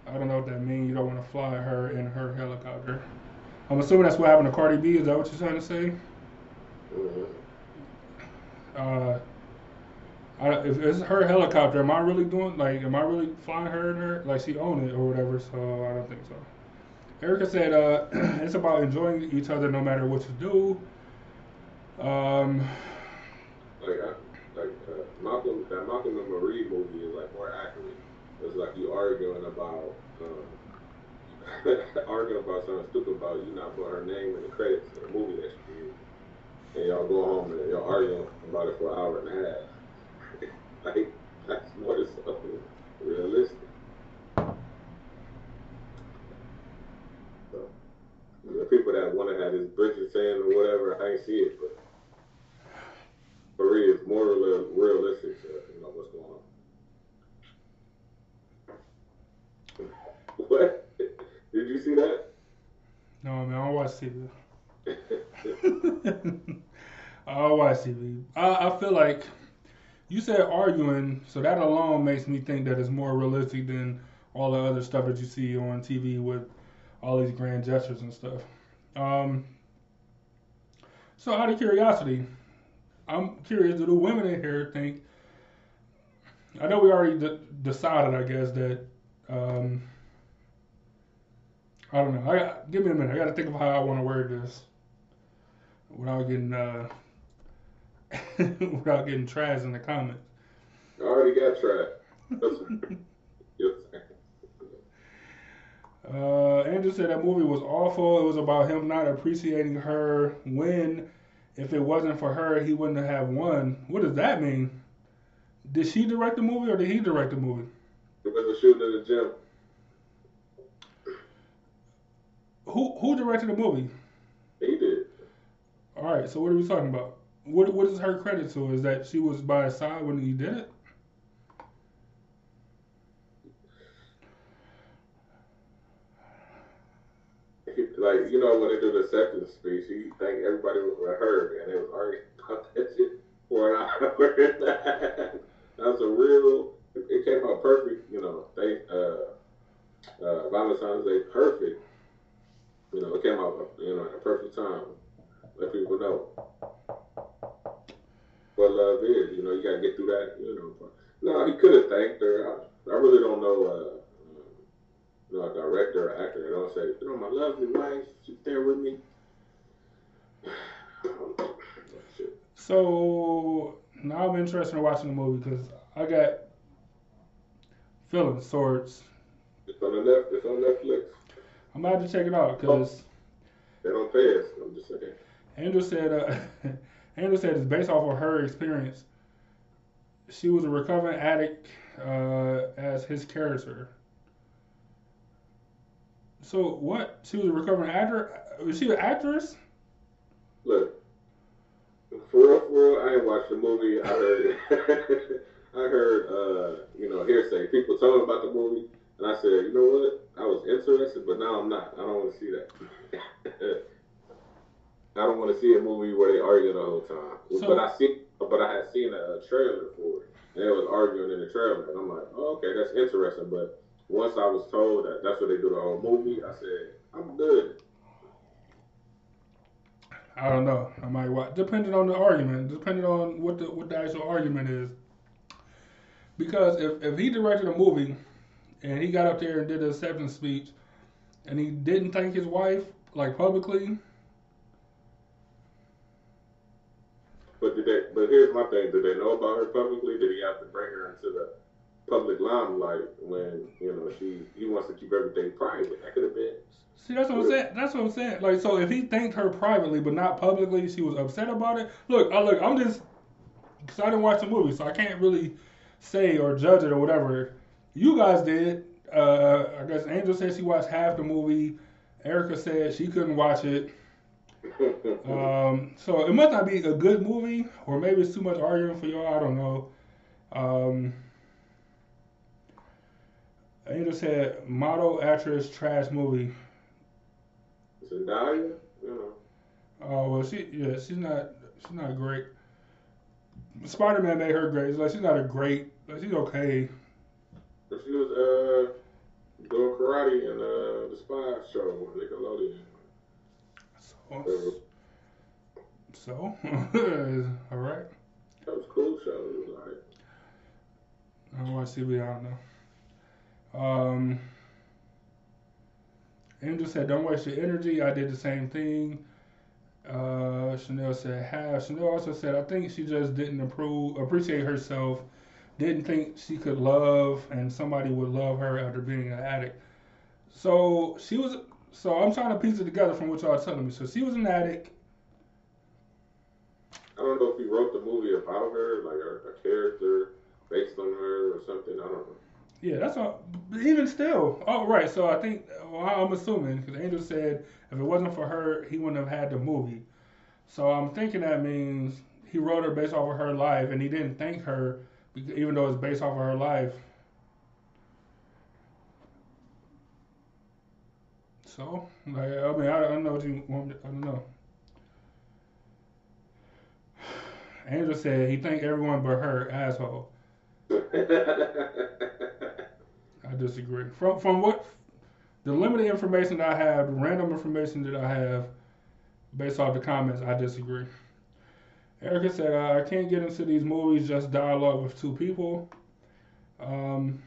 I don't know what that means. You don't want to fly her in her helicopter. I'm assuming that's what happened to Cardi B. Is that what you're trying to say? Mhm. Uh, I, if it's her helicopter, am I really doing like, am I really flying her in her like she own it or whatever? So I don't think so. Erica said, uh, it's about enjoying each other no matter what you do. Um, Like, I, like uh, Malcolm, that Malcolm and Marie movie is like more accurate. It's like you arguing about, um, arguing about something stupid about you not putting her name in the credits of the movie that she did, and y'all go home and y'all arguing about it for an hour and a half. like that's more something realistic. The people that want to have this Bridget saying or whatever, I ain't see it, but. Marie is more real, realistic you know what's going on. What? Did you see that? no, I man, I don't watch TV. I don't watch TV. I, I feel like you said arguing, so that alone makes me think that it's more realistic than all the other stuff that you see on TV with all these grand gestures and stuff. Um, so, out of curiosity, I'm curious: Do the women in here think? I know we already de- decided, I guess, that um, I don't know. I give me a minute. I got to think of how I want to word this without getting uh, without getting trash in the comments. I already got tried. That's yes. Uh, Andrew said that movie was awful. It was about him not appreciating her when, if it wasn't for her, he wouldn't have won. What does that mean? Did she direct the movie or did he direct the movie? It was a shooting in the gym. Who who directed the movie? He did. All right, so what are we talking about? What what is her credit to? Is that she was by his side when he did it? He- Like you know when they do the acceptance speech, he thanked everybody was heard, and it was already about that shit for an hour. That's a real. It came out perfect. You know, they uh, uh, Valentine's Day perfect. You know, it came out you know at a perfect time. Let people know what love is. You know, you gotta get through that. You know, no, he could have thanked her. I, I really don't know. Uh, you know, a director or actor, and I'll say, you know, my lovely wife, she's there with me. So now I'm interested in watching the movie because I got feelings towards. It's on the Net, it's on Netflix. I'm about to check it out because They don't pay us. I'm just saying. Andrew said uh, Andrew said it's based off of her experience. She was a recovering addict uh, as his character. So what? She was a recovering actor. Was she an actress? Look, for real, for real, I ain't watched the movie. I heard, I heard, uh, you know, hearsay. People told me about the movie, and I said, you know what? I was interested, but now I'm not. I don't want to see that. I don't want to see a movie where they argue the whole time. So- but I see, but I had seen a, a trailer for it, and they was arguing in the trailer, and I'm like, oh, okay, that's interesting. But once I was told that that's what they do the whole movie, I said, I'm good. I don't know. I might watch, depending on the argument, depending on what the what the actual argument is. Because if, if he directed a movie and he got up there and did an acceptance speech and he didn't thank his wife like publicly, But did they? But here's my thing: Did they know about her publicly? Did he have to bring her into the public limelight when you know she he wants to keep everything private? That could have been. see that's what I'm saying. That's what I'm saying. Like so, if he thanked her privately but not publicly, she was upset about it. Look, I look, I'm just because I didn't watch the movie, so I can't really say or judge it or whatever. You guys did. Uh, I guess Angel said she watched half the movie. Erica said she couldn't watch it. Um, so it must not be a good movie, or maybe it's too much arguing for y'all. I don't know. Um, Angel said model actress trash movie. Zendaya, you know, Oh well, she yeah, she's not she's not great. Spider Man made her great. It's like she's not a great. Like she's okay. But she was uh doing karate in uh the Spy show on Nickelodeon. So, so all right. That was a cool show. It was like I don't watch TV. I don't know. Um, Angel said, "Don't waste your energy." I did the same thing. Uh, Chanel said, "Have." Chanel also said, "I think she just didn't approve, appreciate herself. Didn't think she could love, and somebody would love her after being an addict." So she was. So I'm trying to piece it together from what y'all are telling me. So she was an addict. I don't know if he wrote the movie about her, like a, a character based on her or something. I don't know. Yeah, that's all. Even still, oh right. So I think well, I'm assuming because Angel said if it wasn't for her, he wouldn't have had the movie. So I'm thinking that means he wrote her based off of her life, and he didn't thank her, even though it's based off of her life. So, like, I mean, I, don't know what you want. I don't know. Angel said he thanked everyone but her asshole. I disagree. From from what the limited information that I have, the random information that I have, based off the comments, I disagree. Erica said, "I can't get into these movies just dialogue with two people." Um,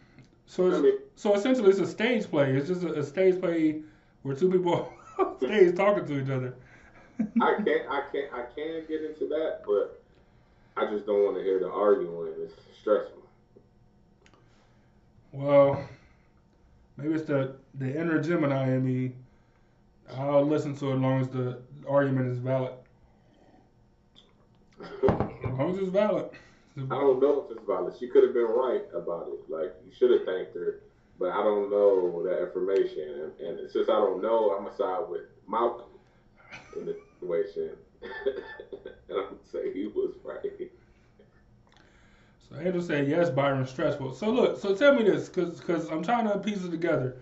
so I it's, mean, so essentially, it's a stage play. It's just a, a stage play where two people on stage talking to each other. I can't, I can't, I can get into that, but I just don't want to hear the arguing. It's stressful. Well, maybe it's the the inner Gemini in me. I'll listen to it as long as the argument is valid. As long as it's valid. I don't know if it's valid. She could have been right about it. Like you should have thanked her, but I don't know that information. And, and since I don't know, I'm gonna side with Malcolm in the situation, and I'm gonna say he was right. So Angel said yes, Byron stressful. So look, so tell me this, cause, cause I'm trying to piece it together.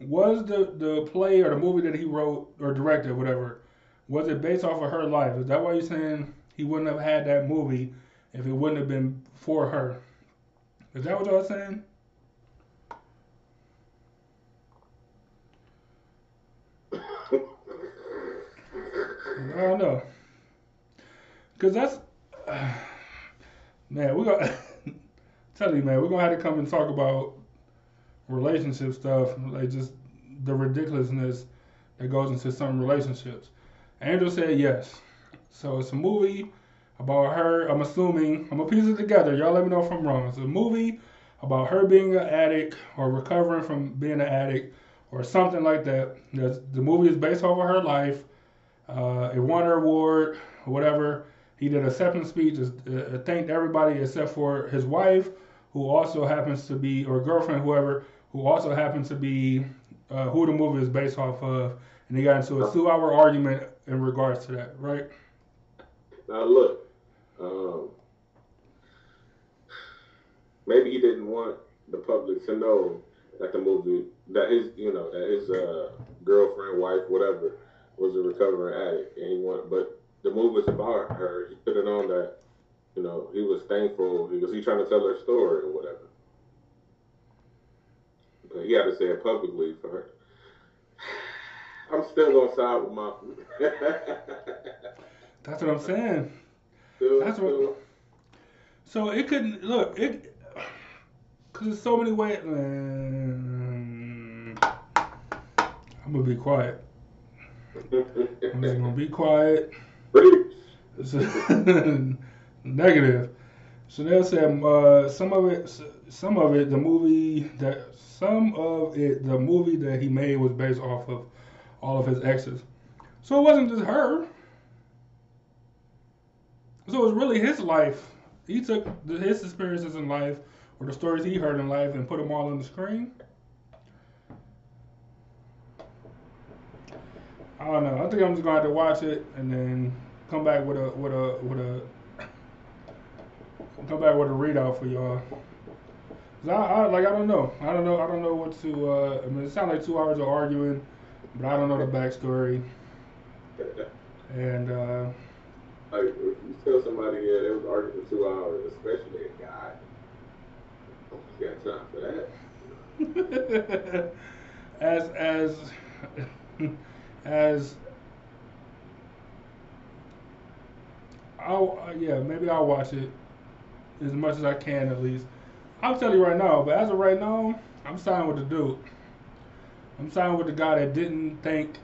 Was the the play or the movie that he wrote or directed, whatever, was it based off of her life? Is that why you're saying he wouldn't have had that movie if it wouldn't have been for her? Is that what y'all saying? I don't know. Cause that's man, we got tell you man, we're gonna have to come and talk about relationship stuff, like just the ridiculousness that goes into some relationships. Angel said yes. So it's a movie about her. I'm assuming I'm gonna piece it together. Y'all let me know if I'm wrong. It's a movie about her being an addict or recovering from being an addict or something like that. That's, the movie is based off of her life. Uh, it won her award, or whatever. He did a acceptance speech, uh, thanked everybody except for his wife, who also happens to be, or girlfriend, whoever, who also happens to be uh, who the movie is based off of. And they got into a two hour argument in regards to that, right? Now look, um, maybe he didn't want the public to know that the movie, that his, you know, that his uh, girlfriend, wife, whatever, was a recovering addict, and he wanted, but the movie was about her. He put it on that, you know, he was thankful because he trying to tell her story or whatever. But he had to say it publicly for her. I'm still gonna side with my. That's what I'm saying. still, That's what- still- So it couldn't look it because there's so many ways. Um, I'm gonna be quiet. I'm just gonna be quiet. Negative. Chanel said uh, some of it, some of it, the movie that some of it, the movie that he made was based off of all of his exes. So it wasn't just her. So it was really his life. He took his experiences in life or the stories he heard in life and put them all on the screen. I don't know. I think I'm just gonna have to watch it and then come back with a with a with a come back with a readout for y'all. 'Cause I, I like I don't know. I don't know. I don't know what to. Uh, I mean, it sounds like two hours of arguing, but I don't know the backstory. And uh, Like if you tell somebody yeah they was arguing for two hours, especially a guy, you got time for that. as as as I'll yeah maybe I'll watch it as much as I can at least. I'll tell you right now, but as of right now, I'm signing with the dude. I'm signing with the guy that didn't thank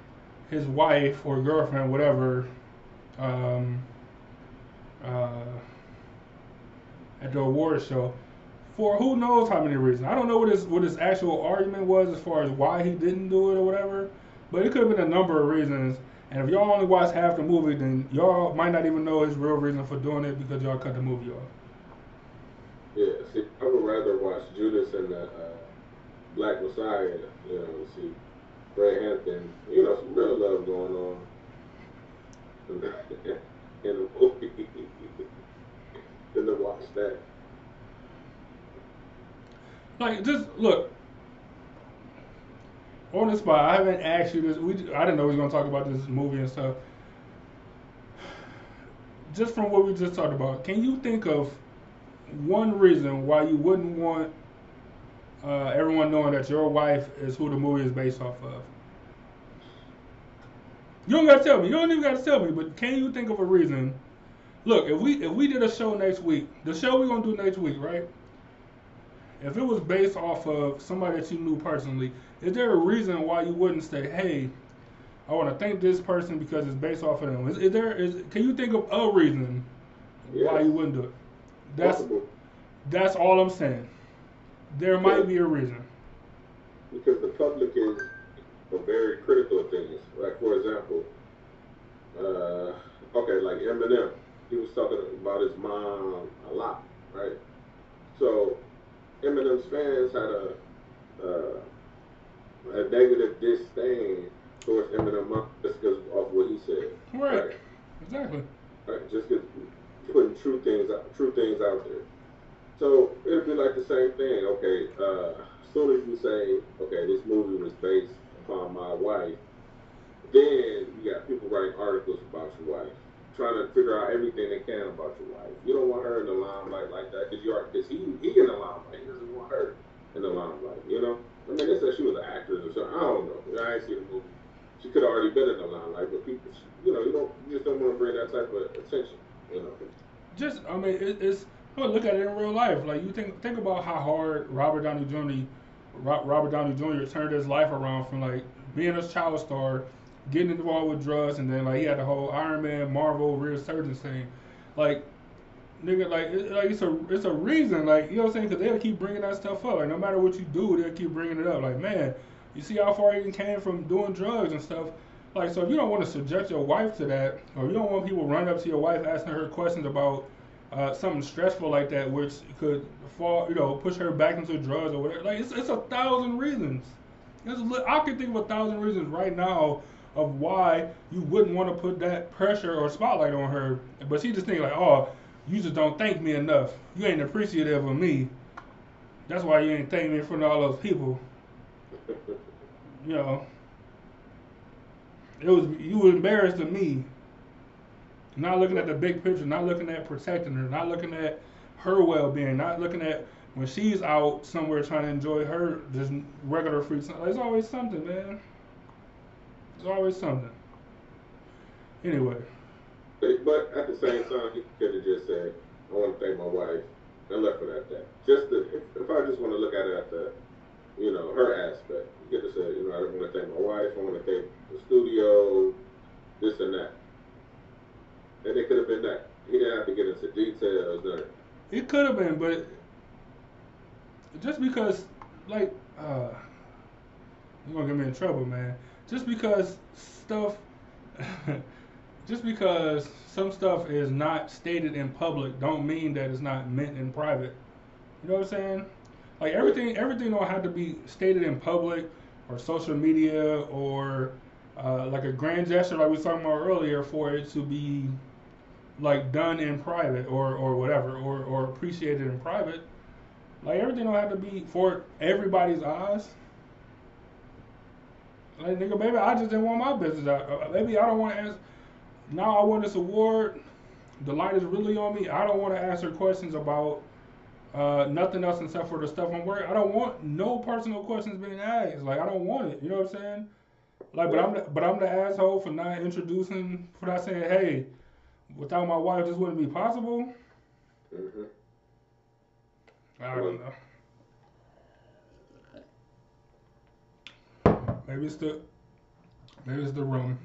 his wife or girlfriend, whatever, um, uh, at the award show for who knows how many reasons. I don't know what his what his actual argument was as far as why he didn't do it or whatever, but it could have been a number of reasons. And if y'all only watch half the movie, then y'all might not even know his real reason for doing it because y'all cut the movie off. Yeah, see, I would rather watch Judas and the uh, Black Messiah, you know, see Fred Hampton, you know, some real love going on in the, in the movie than to watch that. Like, just look. On the spot, I haven't asked you this. We, I didn't know we was gonna talk about this movie and stuff. Just from what we just talked about, can you think of one reason why you wouldn't want uh, everyone knowing that your wife is who the movie is based off of? You don't gotta tell me. You don't even gotta tell me. But can you think of a reason? Look, if we if we did a show next week, the show we're gonna do next week, right? If it was based off of somebody that you knew personally, is there a reason why you wouldn't say, "Hey, I want to thank this person because it's based off of them"? Is, is there is can you think of a reason why you wouldn't do it? That's Possible, that's all I'm saying. There might be a reason. because the public is very critical of things. Like for example, uh, okay, like Eminem, he was talking about his mom a lot, right? So Eminem's fans had a uh, a negative disdain towards Eminem mom just because of what he said. Right. Exactly. Right, just get putting true things out, true things out there. So it'd be like the same thing. Okay, uh, as soon as you say, okay, this movie was based upon my wife, then you got people writing articles about your wife, trying to figure out everything they can about your wife. You don't want her in the limelight like that because you are because he he in the limelight. He doesn't want her in the limelight. You know. I mean, they said she was an actress or something. I don't know. I ain't seen the movie. She could have already been in the limelight, but people, you know, you don't, you just don't want to bring that type of attention. You know. Just I mean, it, it's mean, look at it in real life. Like you think think about how hard Robert Downey Jr. Robert Downey Jr. turned his life around from like being a child star, getting involved with drugs, and then like he had the whole Iron Man Marvel resurgence thing. Like nigga, like it, like it's a it's a reason. Like you know what I'm saying? Because they'll keep bringing that stuff up. Like no matter what you do, they'll keep bringing it up. Like man, you see how far you came from doing drugs and stuff. Like so, if you don't want to subject your wife to that, or you don't want people running up to your wife asking her questions about uh, something stressful like that, which could fall, you know, push her back into drugs or whatever. Like it's, it's a thousand reasons. It's, I can think of a thousand reasons right now of why you wouldn't want to put that pressure or spotlight on her. But she just think like, oh, you just don't thank me enough. You ain't appreciative of me. That's why you ain't thank me in front of all those people. You know, it was you were embarrassed of me. Not looking at the big picture, not looking at protecting her, not looking at her well being, not looking at when she's out somewhere trying to enjoy her just regular free time. There's always something, man. There's always something. Anyway, But at the same time, he could have just said, "I want to thank my wife," and left it at that. Just to, if, if I just want to look at it at the, you know, her aspect, you could have said, "You know, I want to thank my wife. I want to thank the studio, this and that." And it could have been that. He didn't have to get into details. Or, it could have been, but just because, like, uh, you're gonna get me in trouble, man. Just because stuff, just because some stuff is not stated in public, don't mean that it's not meant in private. You know what I'm saying? Like everything, everything don't have to be stated in public or social media or uh, like a grand gesture, like we was talking about earlier, for it to be like done in private or or whatever or or appreciated in private. Like everything don't have to be for everybody's eyes. Like nigga, maybe I just didn't want my business out. uh, Maybe I don't want to ask. Now I won this award. The light is really on me. I don't want to answer questions about uh, nothing else except for the stuff I'm working. I don't want no personal questions being asked. Like I don't want it. You know what I'm saying? Like, but I'm the, but I'm the asshole for not introducing, for not saying, hey, without my wife, this wouldn't be possible. hmm I don't know. Maybe it's the maybe it's the room.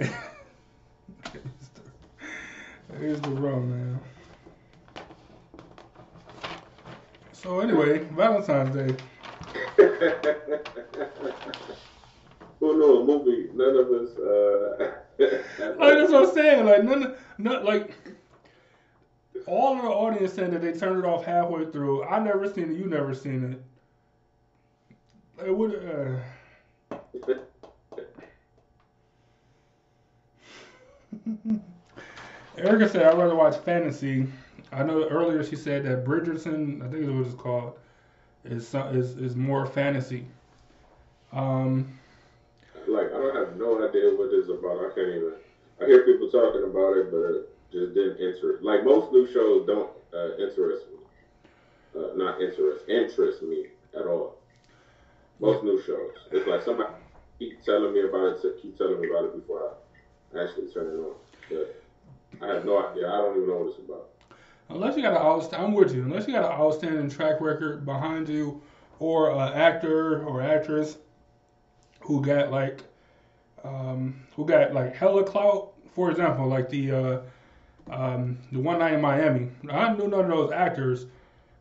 It's the, maybe the man. So anyway, Valentine's Day. Who knew a movie? None of us. Uh, Like that's what I'm saying. Like none, none like all of the audience said that they turned it off halfway through. I never seen it. You never seen it. It would. Uh, Erica said I'd rather watch fantasy. I know earlier she said that Bridgerton, I think is what it's called, is is is more fantasy. Um, like I don't have no idea what it's about. I can't even. I hear people talking about it, but just didn't interest. Like most new shows don't uh, interest me. Uh, not interest, interest me at all. Most new shows, it's like somebody keep telling me about it, keep telling me about it before I actually turn it on. But I have no idea. I don't even know what it's about. Unless you got an outstanding, I'm with you. Unless you got an outstanding track record behind you, or an actor or actress who got like, um, who got like hella clout. For example, like the uh, um, the one night in Miami. I knew none of those actors,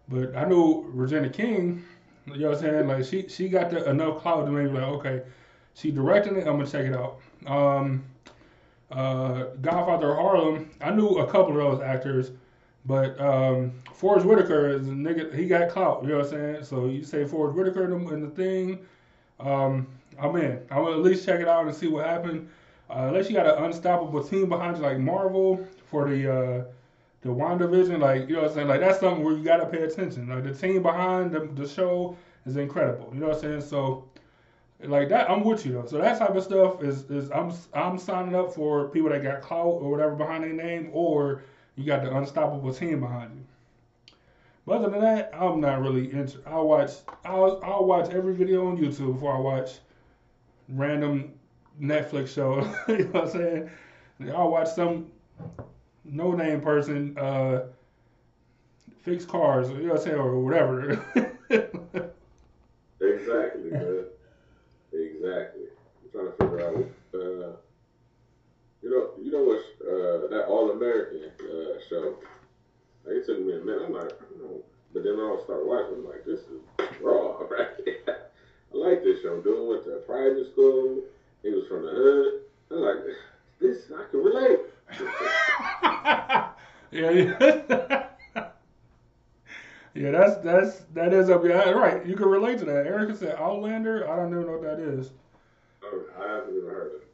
but I knew Regina King. You know what I'm saying? Like she she got the, enough clout to make me like, okay, she directing it. I'm gonna check it out. Um, uh, Godfather Harlem. I knew a couple of those actors. But um, Forest Whitaker is a nigga. He got clout. You know what I'm saying? So you say Forest Whitaker in the, in the thing. Um, I'm in. I will at least check it out and see what happened. Uh, unless you got an unstoppable team behind you like Marvel for the uh, the WandaVision, like you know what I'm saying, like that's something where you gotta pay attention. Like the team behind the, the show is incredible. You know what I'm saying? So like that, I'm with you though. So that type of stuff is is I'm I'm signing up for people that got clout or whatever behind their name, or you got the unstoppable team behind you. But other than that, I'm not really into. I'll watch. I'll I'll watch every video on YouTube before I watch random Netflix show. you know what I'm saying? I'll watch some no name person uh, fix cars. You know what I'm saying, or whatever. Exactly, man. exactly. I'm trying to figure out. Uh, you know, you know what? Uh, that All American uh, show. Like, it took me a minute. I'm like, I don't know. But then I start watching. I'm like, this is raw, right? I like this show. Dude went to private school. He was from the hood. I'm like, this I can relate. yeah, yeah. yeah, that's that's that is up. Yeah, right. You can relate to that. Erica said Outlander. I don't even know what that is. Oh, I haven't even heard of it.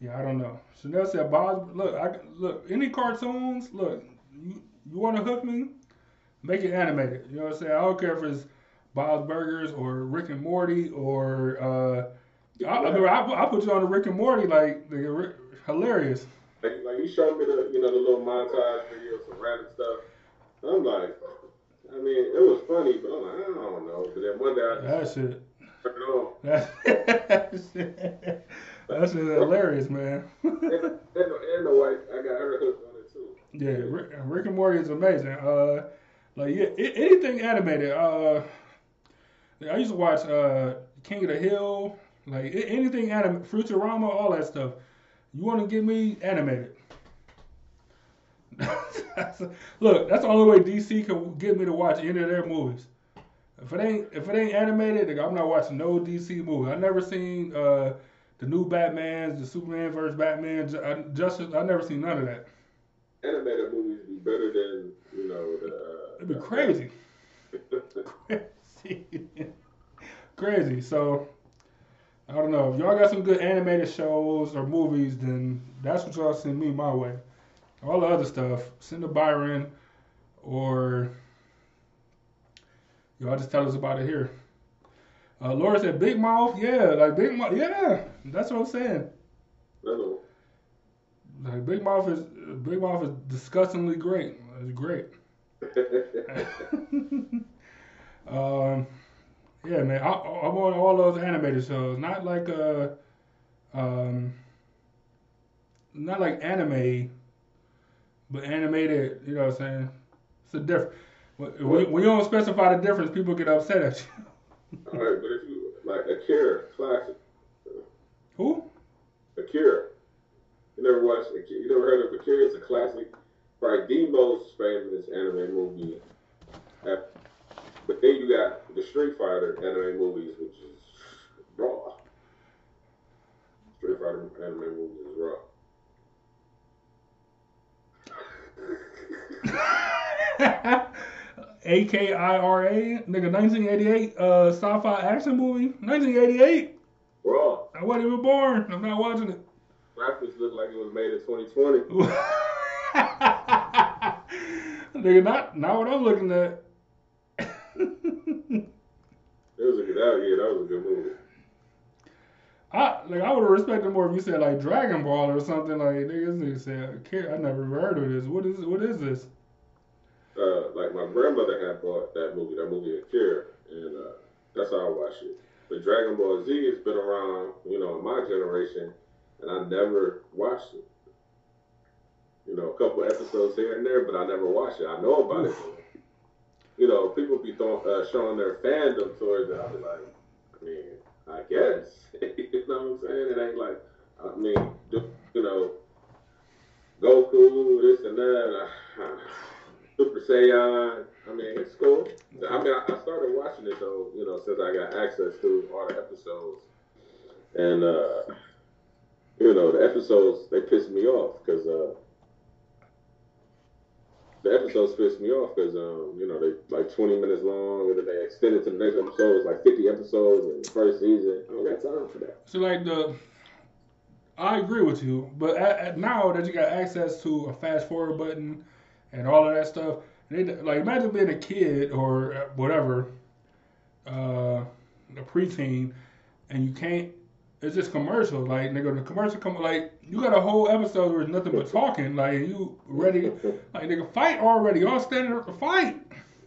Yeah, I don't know. Chanel said, "Bob, look, I look any cartoons. Look, you, you want to hook me? Make it animated. You know what I'm saying? I don't care if it's Bob's Burgers or Rick and Morty or uh, I, I, I, I put you on the Rick and Morty like the, hilarious. Like, like you showed me the, you know, the little montage videos, some random stuff. I'm like, I mean, it was funny, but I'm like, I don't know. But then one day I just That shit. turned it on. That shit. That shit hilarious, man. And, and, and the wife, I got her hooked on it too. Yeah, Rick, Rick and Morty is amazing. Uh, like yeah, a- anything animated. Uh, I used to watch uh King of the Hill. Like a- anything anim, Futurama, all that stuff. You want to get me animated? That's- Look, that's the only way DC can get me to watch any of their movies. If it ain't if it ain't animated, I'm not watching no DC movie. I never seen uh the new Batman's, the Superman versus Batman, uh, Justice. I never seen none of that. Animated movies be better than, you know, the. Uh, It'd be crazy. crazy. crazy. So I don't know. If y'all got some good animated shows or movies, then that's what y'all send me my way. All the other stuff, send to Byron or y'all just tell us about it here. Uh, Laura said Big Mouth. Yeah, like Big Mouth. Yeah, that's what I'm saying. One. Like Big Mouth is Big Mouth is disgustingly great. It's great. um, yeah, man. I, I'm on all those animated shows. Not like uh, um, not like anime, but animated. You know what I'm saying? It's a different. When, when you don't specify the difference, people get upset at you. All right, but if you like Akira, classic. Who? Akira. You never watched? Akira- You never heard of Akira? It's a classic, probably the most famous anime movie. But then you got the Street Fighter anime movies, which is raw. Street Fighter anime movies is raw. A K I R A, nigga, 1988 uh, sci-fi action movie. 1988. Raw. I wasn't even born. I'm not watching it. Graphics look like it was made in 2020. nigga, not not what I'm looking at. It was a good out. Yeah, that was a good movie. I like I would have respected more if you said like Dragon Ball or something like nigga. This nigga said, "Care- I never heard of this. What is what is this? uh, like my grandmother had bought that movie, that movie Akira, and uh, that's how I watched it. But Dragon Ball Z has been around, you know, in my generation, and I never watched it. You know, a couple episodes here and there, but I never watched it. I know about it. You know, people be throwing, uh, showing their fandom towards it. I be like, I mean, I guess. you know what I'm saying? It ain't like, I mean, you know, Goku, this and that. Super Saiyan. I mean, it's cool. I mean, I, I started watching it though, you know, since I got access to all the episodes, and uh, you know, the episodes they pissed me off because uh, the episodes pissed me off because um, you know, they like 20 minutes long, and then they extended to the next episode. It's like 50 episodes in the first season. I don't got time for that. So like the, I agree with you, but at, at now that you got access to a fast forward button and all of that stuff, they, like imagine being a kid or uh, whatever, uh, a preteen, and you can't. It's just commercial. Like nigga, the commercial come like you got a whole episode where it's nothing but talking. Like you ready? Like nigga, fight already. Y'all standing up to fight.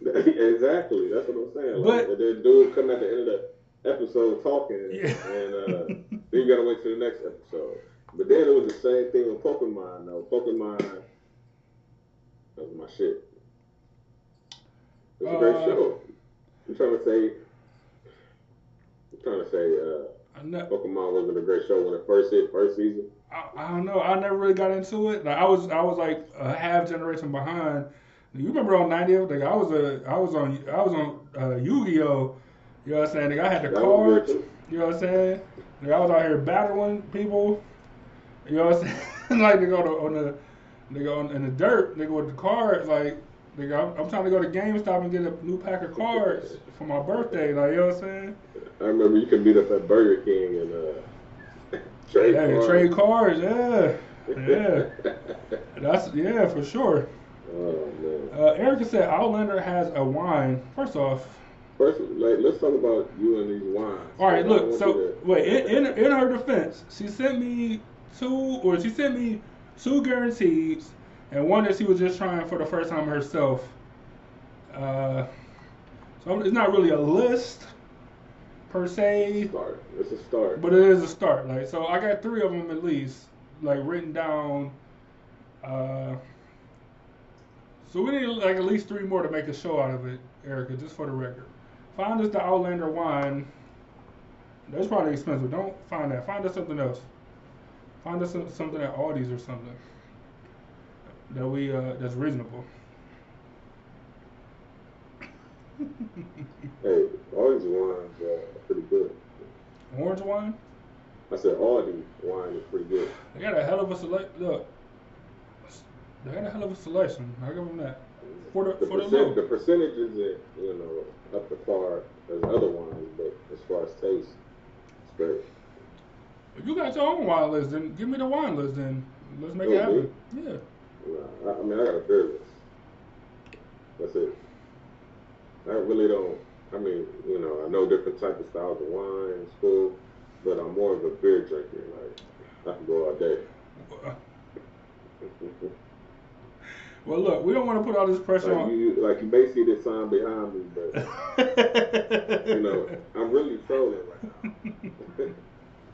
exactly. That's what I'm saying. Like, But- the dude come at the end of the episode talking, Yeah. and uh, then you gotta wait till the next episode. But then it was the same thing with Pokemon. though. Pokemon, that was my shit. It was a great Uh, show. I'm trying to say, I'm trying to say, uh, ne- Pokemon wasn't a great show when it first hit, first season. I, I don't know. I never really got into it. Like I was, I was like a half generation behind. You remember on 90th? Like I was a, I was on, I was on uh, Yu-Gi-Oh. You know what I'm saying? Like, I had the That cards. You know what I'm saying? Like, I was out here battling people. You know what I'm saying? like to go to, on the, they go on, in the dirt. They go with the cards. Like, go, I'm, I'm trying to go to GameStop and get a new pack of cards for my birthday. Like, you know what I'm saying? I remember you could beat up at Burger King and uh, trade Yeah, cards. trade cards. Yeah, yeah. That's yeah for sure. oh man. Uh, Erica said Outlander has a wine. First off, First, like, let's talk about you and these wines. all right, look. So wait, in, in in her defense, she sent me two, or she sent me two guarantees, and one that she was just trying for the first time herself. Uh, so it's not really a list per se, start. It's a start. but it is a start. Like so, I got three of them at least, like written down. Uh, so we need like at least three more to make a show out of it, Erica, just for the record. Find us the Outlander wine. That's probably expensive. Don't find that. Find us something else. Find us some, something at Aldi's or something that we uh, that's reasonable. hey, all these wines uh, are pretty good. Orange wine. I said all these wine is pretty good. They got a hell of a select. Look, they got a hell of a selection. I give them that. For the The, for the percent, the low. percentage isn't, you know, up to par as other wines, but as far as taste, it's great. If you got your own wine list, then give me the wine list. Then let's make it Oh, happen. Yeah. Nah, I, I mean, I got a beer list. That's it. I really don't. I mean, you know, I know different type of styles of wine and school, but I'm more of a beer drinker. Like I can go all day. Well, look, we don't want to put all this pressure Like on. you, like you may see this sign behind me, but you know, I'm really trolling right now.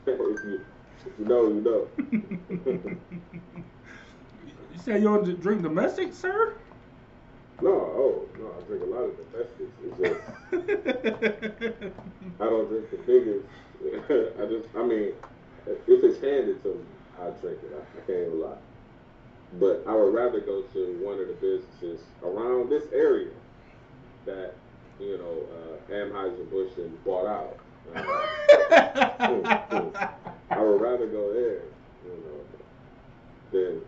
if you if you know, you know. you say you don't drink domestic, sir? No, oh no, I drink a lot of domestics. It's just I don't drink the biggest. I just, I mean, if it's handed to me, I drink it. I, I can't even lie. But I would rather go to one of the businesses around this area that you know uh, Busch and bought out. I would rather go there, you know, than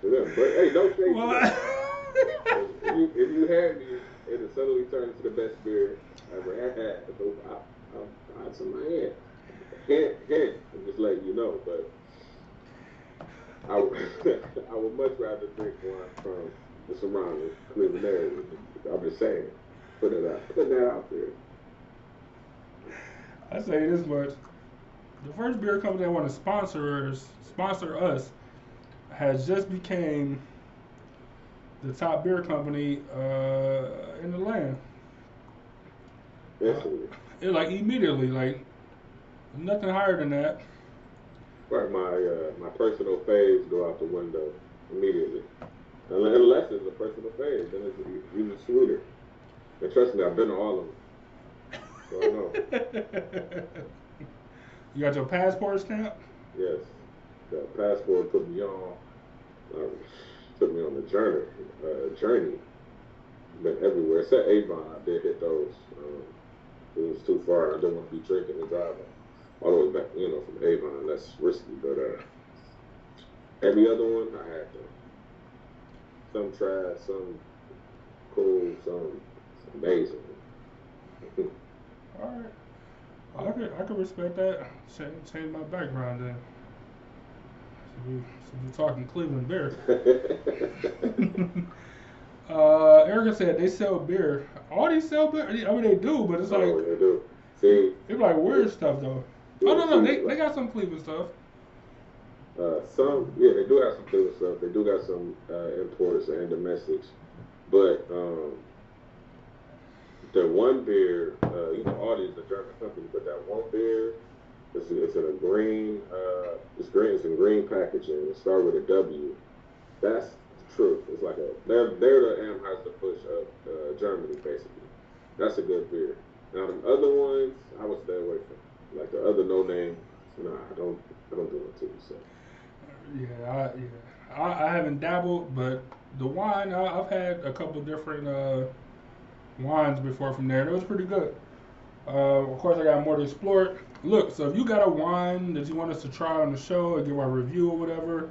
to them. But hey, don't say What? if you, if you had me, it'll suddenly turn into the best beer I ever had. So I, some in my hand. Hint, hint. I'm just letting you know, but I would, I would much rather drink wine from the surrounding Cleveland area. I'm just saying, put it out, put that out there. I say this much: the first beer company that want to sponsor us, sponsor us, has just became the top beer company uh, in the land. Instantly. It like immediately, like nothing higher than that. Right, my uh, my personal faves go out the window immediately. Unless unless it's a personal fave, then it's even sweeter. And trust me, I've been to all of them. So you got your passport stamp? Yes. The passport put me on, um, took me on the journey. Uh, journey. Been everywhere. Except Avon, I did hit those. Um, it was too far. I didn't want to be drinking and driving all the way back, you know, from Avon. That's risky. But uh, every other one, I had them. Some trash, some cool, some amazing. All right. I could I could respect that. Change, change my background then. So we, so we're talking Cleveland beer. uh, Erica said they sell beer. All these sell beer. I mean they do, but it's That's like they do. See, it's like weird stuff though. Oh no no they, they got some Cleveland stuff. Uh, some, yeah, they do have some Cleveland stuff. They do got some uh, importers and domestics, but um, the one beer, uh, you know, all these are German companies, but that one beer, it's, it's in a green, uh, it's green, it's in green packaging. It starts with a W. That's truth. It's like a they're they're the Anheuser Busch of uh, Germany, basically. That's a good beer. Now the other ones, I would stay away from. Like the other no name, nah, I don't, I don't do it to you. So. Yeah, I, yeah. I, I haven't dabbled, but the wine I, I've had a couple different uh, wines before from there. It was pretty good. Uh, of course, I got more to explore. Look, so if you got a wine that you want us to try on the show or give our review or whatever,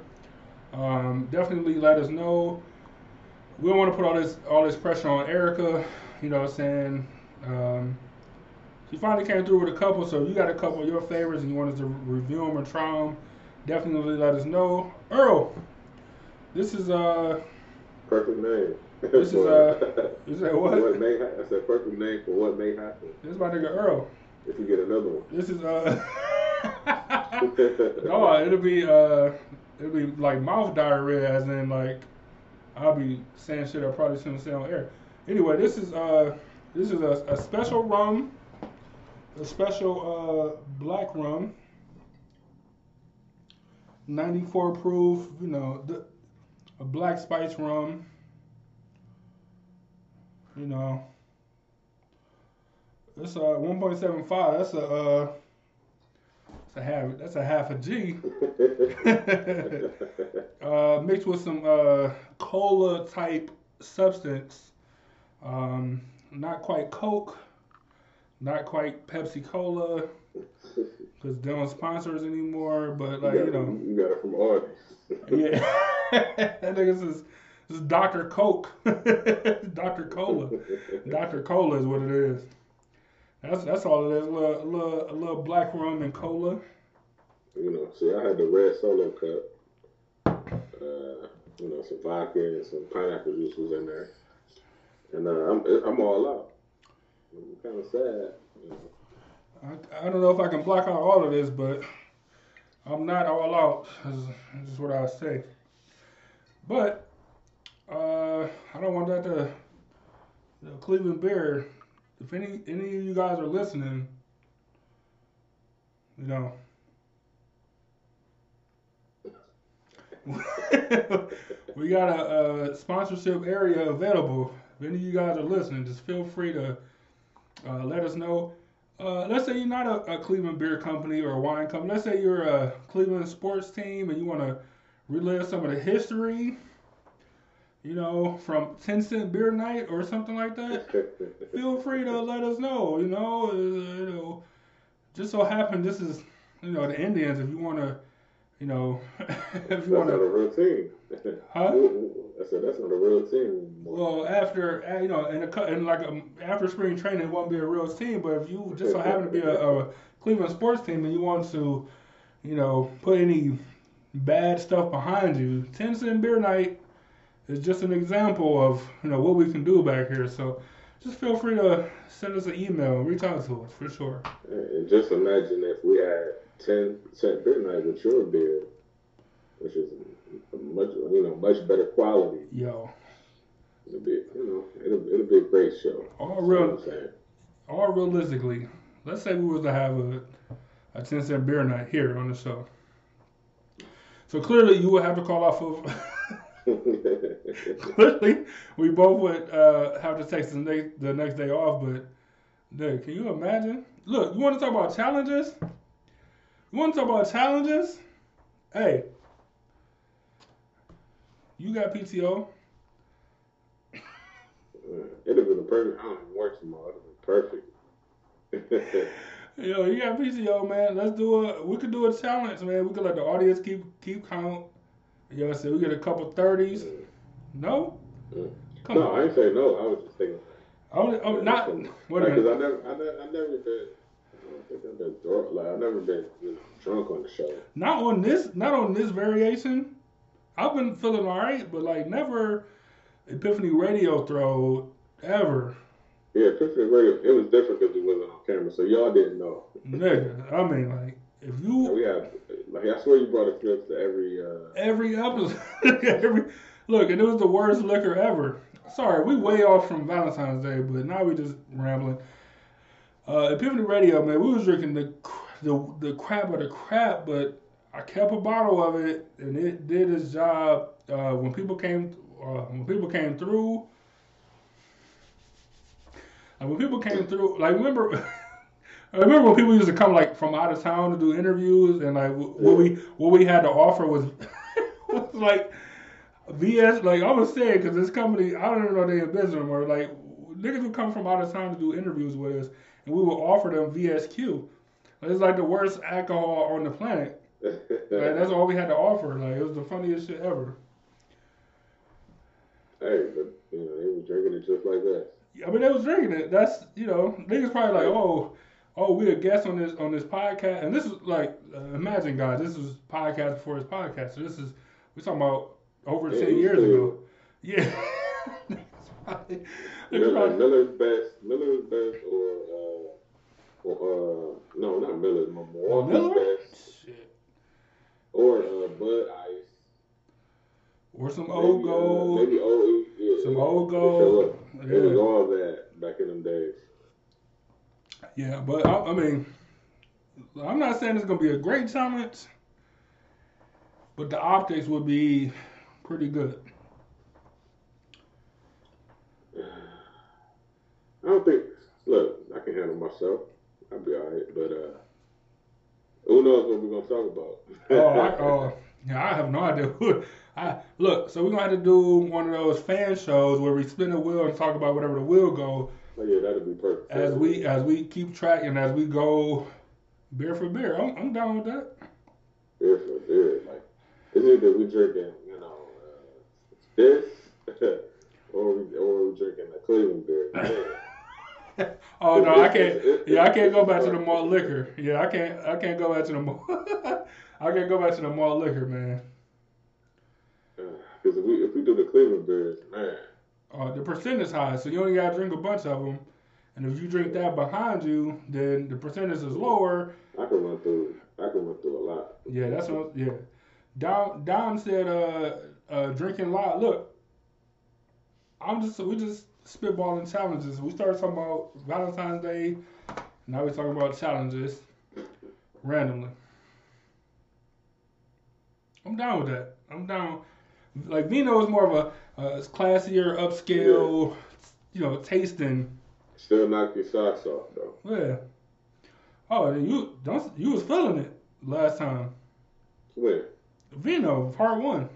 um, definitely let us know. We don't want to put all this all this pressure on Erica. You know what I'm saying? Um, she finally came through with a couple, so if you got a couple of your favorites and you want us to review them or try them, definitely let us know. Earl, this is uh, Perfect name. This is, uh, you said what? what may ha- that's a perfect name for what may happen This is my nigga Earl. if you get another one. This is uh, no, it'll be uh, it'll be like mouth diarrhea, as in like I'll be saying shit I probably shouldn't say on air. Anyway, this is uh, this is a, a special rum, a special uh black rum. 94 proof, you know, the, a black spice rum. You know, it's uh 1.75. That's a uh, that's a half. That's a half a G. uh, mixed with some uh, cola type substance. Um, not quite Coke, not quite Pepsi Cola, because they don't sponsor us anymore. But like you, you know, it, you got it from Aldi. yeah, that nigga says this is Dr. Coke, Dr. Cola, Dr. Cola is what it is. That's that's all it is. A little, a little, a little black rum and cola. You know, see, I had the red solo cup. Uh, you know, some vodka and some pineapple juice was in there, and uh, I'm I'm all out. I'm kind of sad. You know. I, I don't know if I can block out all of this, but I'm not all out. Is, is what I say. But uh, I don't want that to the Cleveland Bear. If any any of you guys are listening, you know. we got a, a, sponsorship area available. If any of you guys are listening, just feel free to uh, let us know. Uh, let's say you're not a, a, Cleveland beer company or a wine company. Let's say you're a Cleveland sports team and you want to relive some of the history, you know, from 10 cent beer night or something like that. feel free to let us know. You know, uh, you know, just so happen this is, you know, the Indians. If you want to you know, if you want to. That's not a real team. Huh? I said that's not a real team. Well, after uh, you know, in a in like a, after spring training, it won't be a real team. But if you just so happen to be a, a Cleveland sports team and you want to, you know, put any bad stuff behind you, ten cent beer night is just an example of you know what we can do back here. So just feel free to send us an email, and reach out to us for sure. And just imagine if we had ten cent beer night with your beer, which is much you know much better quality. Yo. It'll be you know it'll it'll be a great show. All real, all realistically, let's say we was to have a a ten cent beer night here on the show. So clearly, you would have to call off of. clearly, we both would uh, have to take the next the next day off. But, dude, can you imagine? Look, you want to talk about challenges? You want to talk about challenges? Hey, you got PTO. It'd have been a perfect. I don't even work tomorrow. It'd have been perfect. Yo, you got PTO, man. Let's do a. We could do a challenge, man. We could let the audience keep keep count. You know, I said we get a couple thirties. Mm. No. Mm. Come no, on. I ain't say no. I was just thinking. I'm, I'm not. What like, Because I never, I never, I never been think I've been drunk. Like I've never been you know, drunk on the show. Not on this. Not on this variation. I've been feeling all right, but like never Epiphany Radio throw ever. Yeah, Epiphany Radio. It was different because it wasn't on camera, so y'all didn't know. Nigga, I mean, like if you. we have like I swear you brought a clip to every. uh Every episode, every look, and it was the worst liquor ever. Sorry, we way off from Valentine's Day, but now we just rambling. Uh, Epiphany Radio, man, we was drinking the the the crap of the crap, but I kept a bottle of it, and it did its job. Uh, when people came, uh, when people came through, and when people came through, like remember, I remember when people used to come like from out of town to do interviews, and like what we what we had to offer was, was like VS. Like I was saying, because this company, I don't even know they in business anymore. Like niggas would come from out of town to do interviews with us and we would offer them VSQ. It's like the worst alcohol on the planet. like, that's all we had to offer. Like it was the funniest shit ever. Hey, but you know, they were drinking it just like that. I mean, they was drinking it. That's you know, niggas probably like, oh, oh, we a guest on this on this podcast, and this is like, uh, imagine guys, this was podcast before this podcast. So this is we're talking about over yeah, ten years ago. Yeah. Miller, Miller's best, Miller's best, or uh, or uh, no, not Miller's, Milwaukee's Miller? best, Shit. or uh, Bud Ice, or some old gold, uh, maybe old, yeah, some old gold. It was all that back in them days. Yeah, but I, I mean, I'm not saying it's gonna be a great challenge, but the optics would be pretty good. I don't think. Look, I can handle myself. I'll be all right. But uh, who knows what we're gonna talk about? oh, I, uh, yeah, I have no idea. I look. So we're gonna have to do one of those fan shows where we spin a wheel and talk about whatever the wheel go. Oh yeah, that'd be perfect. As we as we keep track and as we go beer for beer, I'm, I'm down with that. Beer for beer, like it's either we drinking, you know, uh, this, or we or we drinking a Cleveland beer. oh no, I can't. Yeah, I can't go back to the malt liquor. Yeah, I can't. I can't go back to the malt. I can't go back to the malt liquor, man. Because if we if we do the Cleveland beers, man. Uh, the percent is high, so you only gotta drink a bunch of them, And if you drink that behind you, then the percentage is lower. I can run through. I can run through a lot. Yeah, that's what. Yeah, Dom Dom said, uh, uh, drinking a lot. Look, I'm just we just spitballing challenges. We started talking about Valentine's Day. Now we're talking about challenges randomly. I'm down with that. I'm down. Like vino is more of a, a classier, upscale, you know, tasting. Still knock your socks off though. Yeah. Oh, you don't you was feeling it last time. When? Vino, part one.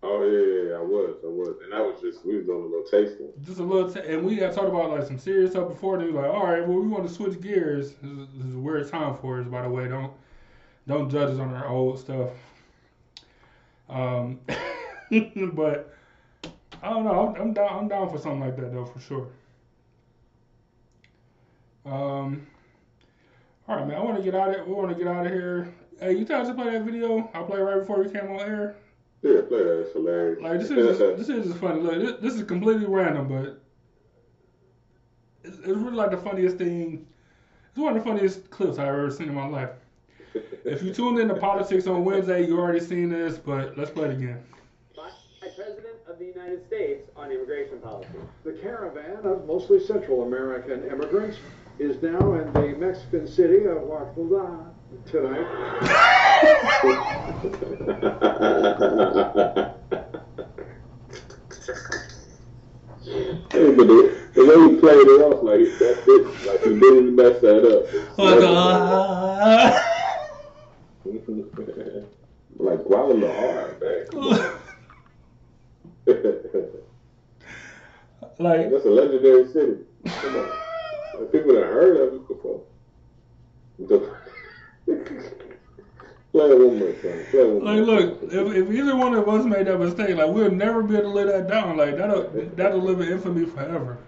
Oh yeah, yeah, yeah, I was, I was, and I was just we was doing a little tasting. Just a little, t- and we had talked about like some serious stuff before. And we were like, all right, well, we want to switch gears. This is, this is a weird time for us, by the way. Don't don't judge us on our old stuff. Um, but I don't know. I'm, I'm down. I'm down for something like that though, for sure. Um. All right, man. I want to get out of. We want to get out of here. Hey, you us to play that video I played right before we came on air. Yeah, play that. It's hilarious. Like this is just, this is just funny. Look, this, this is completely random, but it's, it's really like the funniest thing. It's one of the funniest clips I've ever seen in my life. If you tuned in to politics on Wednesday, you already seen this, but let's play it again. By President of the United States on immigration policy. The caravan of mostly Central American immigrants is now in the Mexican city of Guadalajara tonight. Hey, but the, the way he played it off, like that's it, like he didn't mess that up. like Guadalajara, man. like, That's a legendary city. Come on. Like, people that heard of it before. Play it one more time. Play it one like, more look, time. if, if either one of us made that mistake, like we'll never be able to lay that down. Like that'll that'll live in infamy forever.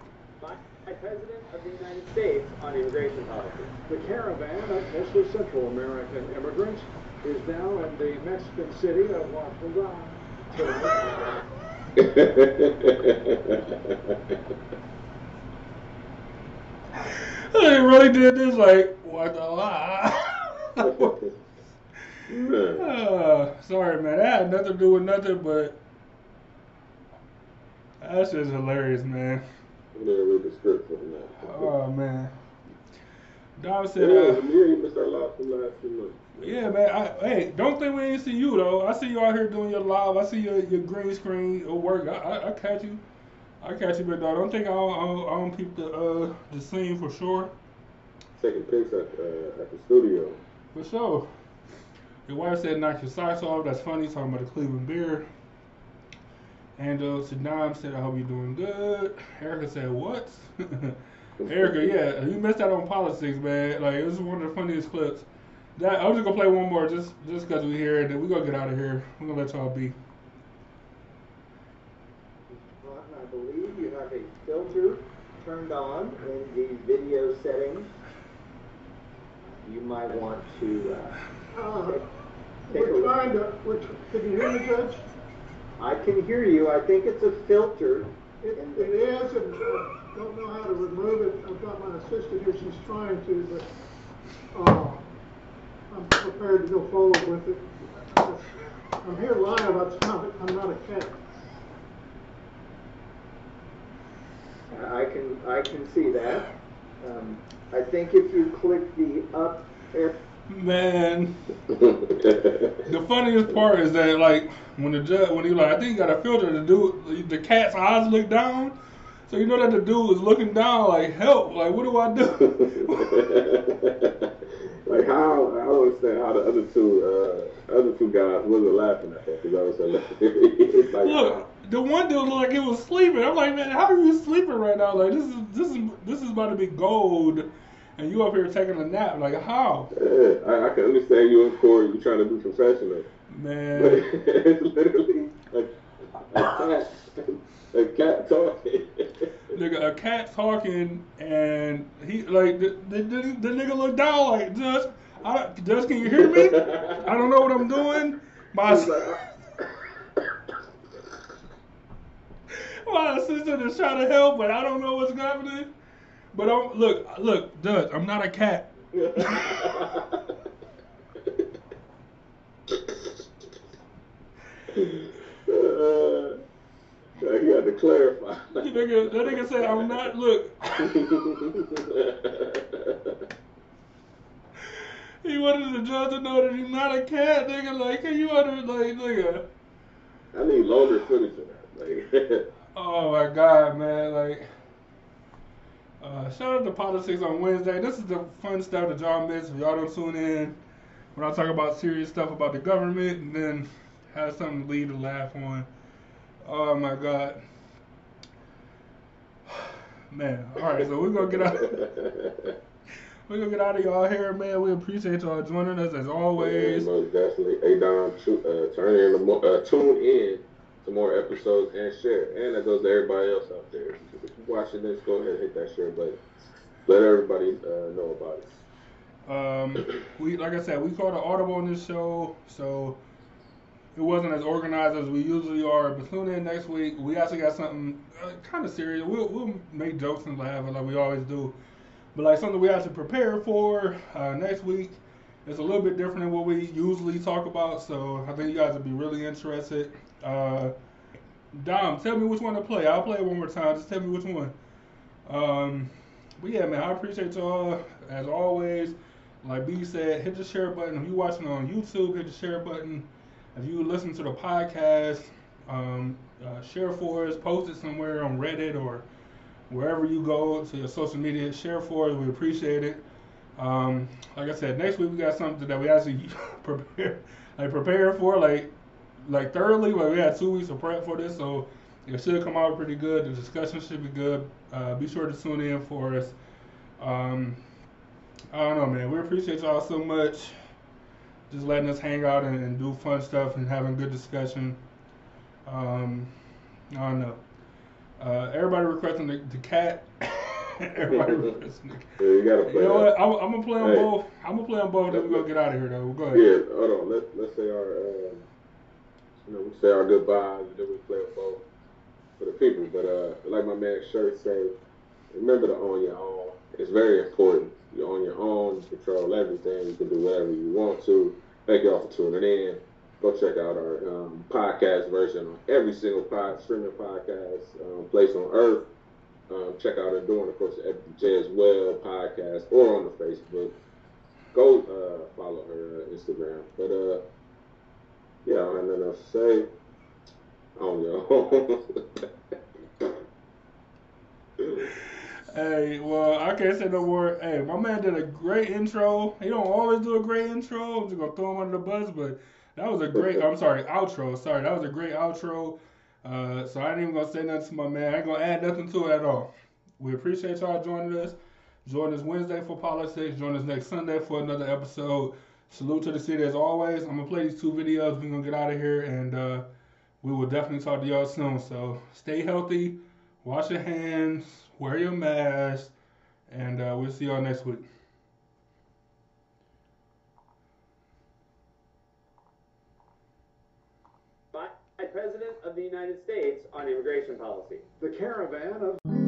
By President of the United States on immigration policy. The caravan of mostly Central American immigrants is now in the Mexican city of Guadalajara tonight. They really did this. Like what the lie? Uh, sorry, man. That had nothing to do with nothing, but that's just hilarious, man. I'm gonna read the script for that. Oh man. Dom said, Yeah, uh, you missed our live from last few months. "Yeah, man. I, hey, don't think we ain't see you though. I see you out here doing your live. I see your, your green screen work. I, I, I catch you. I catch you, but dog, don't think I don't, I don't, I don't peep the uh the scene for sure. Taking pics at, uh, at the studio. For sure. Your wife said knock your socks off. That's funny. Talking about the Cleveland beer. And uh, Saddam said, I hope you're doing good. Erica said, what? Erica, yeah, you missed out on politics, man. Like, it was one of the funniest clips. That I'm just gonna play one more, just just cause we here, and then we gonna get out of here. We're gonna let y'all be. I believe you have a filter turned on in the video settings. You might want to, uh, Uh, take a We're look. trying to, we're, tr- can you hear me, Judge? I can hear you. I think it's a filter. It, it is, and I don't know how to remove it. I've got my assistant here, she's trying to, but, uh, I'm prepared to go forward with it. I'm here lying I'm not, I'm not a cat. I can, I can see that. Um, I think if you click the up F, Man, the funniest part is that like when the judge when he like I think he got a filter to do the cat's eyes look down, so you know that the dude is looking down like help like what do I do? like how I don't understand how the other two uh, other two guys wasn't laughing at that because I was hilarious. like, Look, the one dude looked like he was sleeping. I'm like, man, how are you sleeping right now? Like this is this is this is about to be gold, and you up here taking a nap. Like how, yeah, I, I can understand you in court. You trying to be professional, man? it's literally a cat, a cat talking. Nigga, a cat talking, and he like the, the, the, the nigga look down like Judge. I, Judge, can you hear me? I don't know what I'm doing. My He's my assistant is trying to help, but I don't know what's happening. But I'm look, look, Dutch. I'm not a cat. Uh, you got to clarify. That nigga, that nigga said I'm not. Look, he wanted the judge to know that he's not a cat, nigga. Like, can you under like, nigga. I need longer footage of that. Like, Oh my god, man! Like, uh, shout out to politics on Wednesday. This is the fun stuff that y'all miss if y'all don't tune in. When I talk about serious stuff about the government, and then have something to lead to laugh on. Oh my god, man! All right, so we're gonna get out. We're gonna get out of y'all here, man. We appreciate y'all joining us as always. Most definitely. Hey, Don, uh, turn in, the mo- uh, tune in to more episodes and share. And that goes to everybody else out there. If you're watching this, go ahead and hit that share button. Let everybody uh, know about it. Um, we like I said, we called an audible on this show, so it wasn't as organized as we usually are. But tune in next week. We actually got something uh, kind of serious. We'll, we'll make jokes and laugh like we always do, but like something we have to prepare for uh, next week. It's a little bit different than what we usually talk about, so I think you guys will be really interested. Uh, Dom, tell me which one to play. I'll play it one more time. Just tell me which one. Um, but yeah, man, I appreciate y'all as always. Like B said, hit the share button. If you're watching on YouTube, hit the share button. If you listen to the podcast, um, uh, share for us, post it somewhere on Reddit or wherever you go to your social media. Share for us. We appreciate it. Um, like I said, next week we got something that we actually prepare, like prepare for, like like thoroughly. Like we had two weeks of prep for this, so it should come out pretty good. The discussion should be good. Uh, be sure to tune in for us. Um, I don't know, man. We appreciate y'all so much. Just letting us hang out and, and do fun stuff and having good discussion. Um, I don't know. Uh, everybody requesting the, the cat. everybody requesting the cat. Yeah, you gotta You know what? I'm, I'm gonna play on Hey. both. I'm gonna play on both. Then we're gonna get out of here though. Go ahead. Yeah, hold on. Let, let's say our, um, you know, we say our goodbyes and then we play a both for the people. But uh, like my man Shirt say, remember to own your own. It's very important. You own your own. You control everything. You can do whatever you want to. Thank y'all for tuning in. Go check out our um, podcast version on every single pod, streaming podcast um, place on earth. Um, check out doing, of course, the FDJ as well podcast or on the Facebook go uh, follow her uh, Instagram. But uh, yeah, I don't have nothing else to say. On your Hey, well, I can't say no more. Hey, my man did a great intro. He don't always do a great intro. I'm just gonna throw him under the bus, but that was a great. I'm sorry, outro. Sorry, that was a great outro. Uh, so I ain't even gonna say nothing to my man. I ain't gonna add nothing to it at all. We appreciate y'all joining us. Join us Wednesday for politics. Join us next Sunday for another episode. Salute to the city as always. I'm gonna play these two videos. We're gonna get out of here, and uh, we will definitely talk to y'all soon. So stay healthy, wash your hands, wear your mask, and uh, we'll see y'all next week. By President of the United States on immigration policy. The caravan of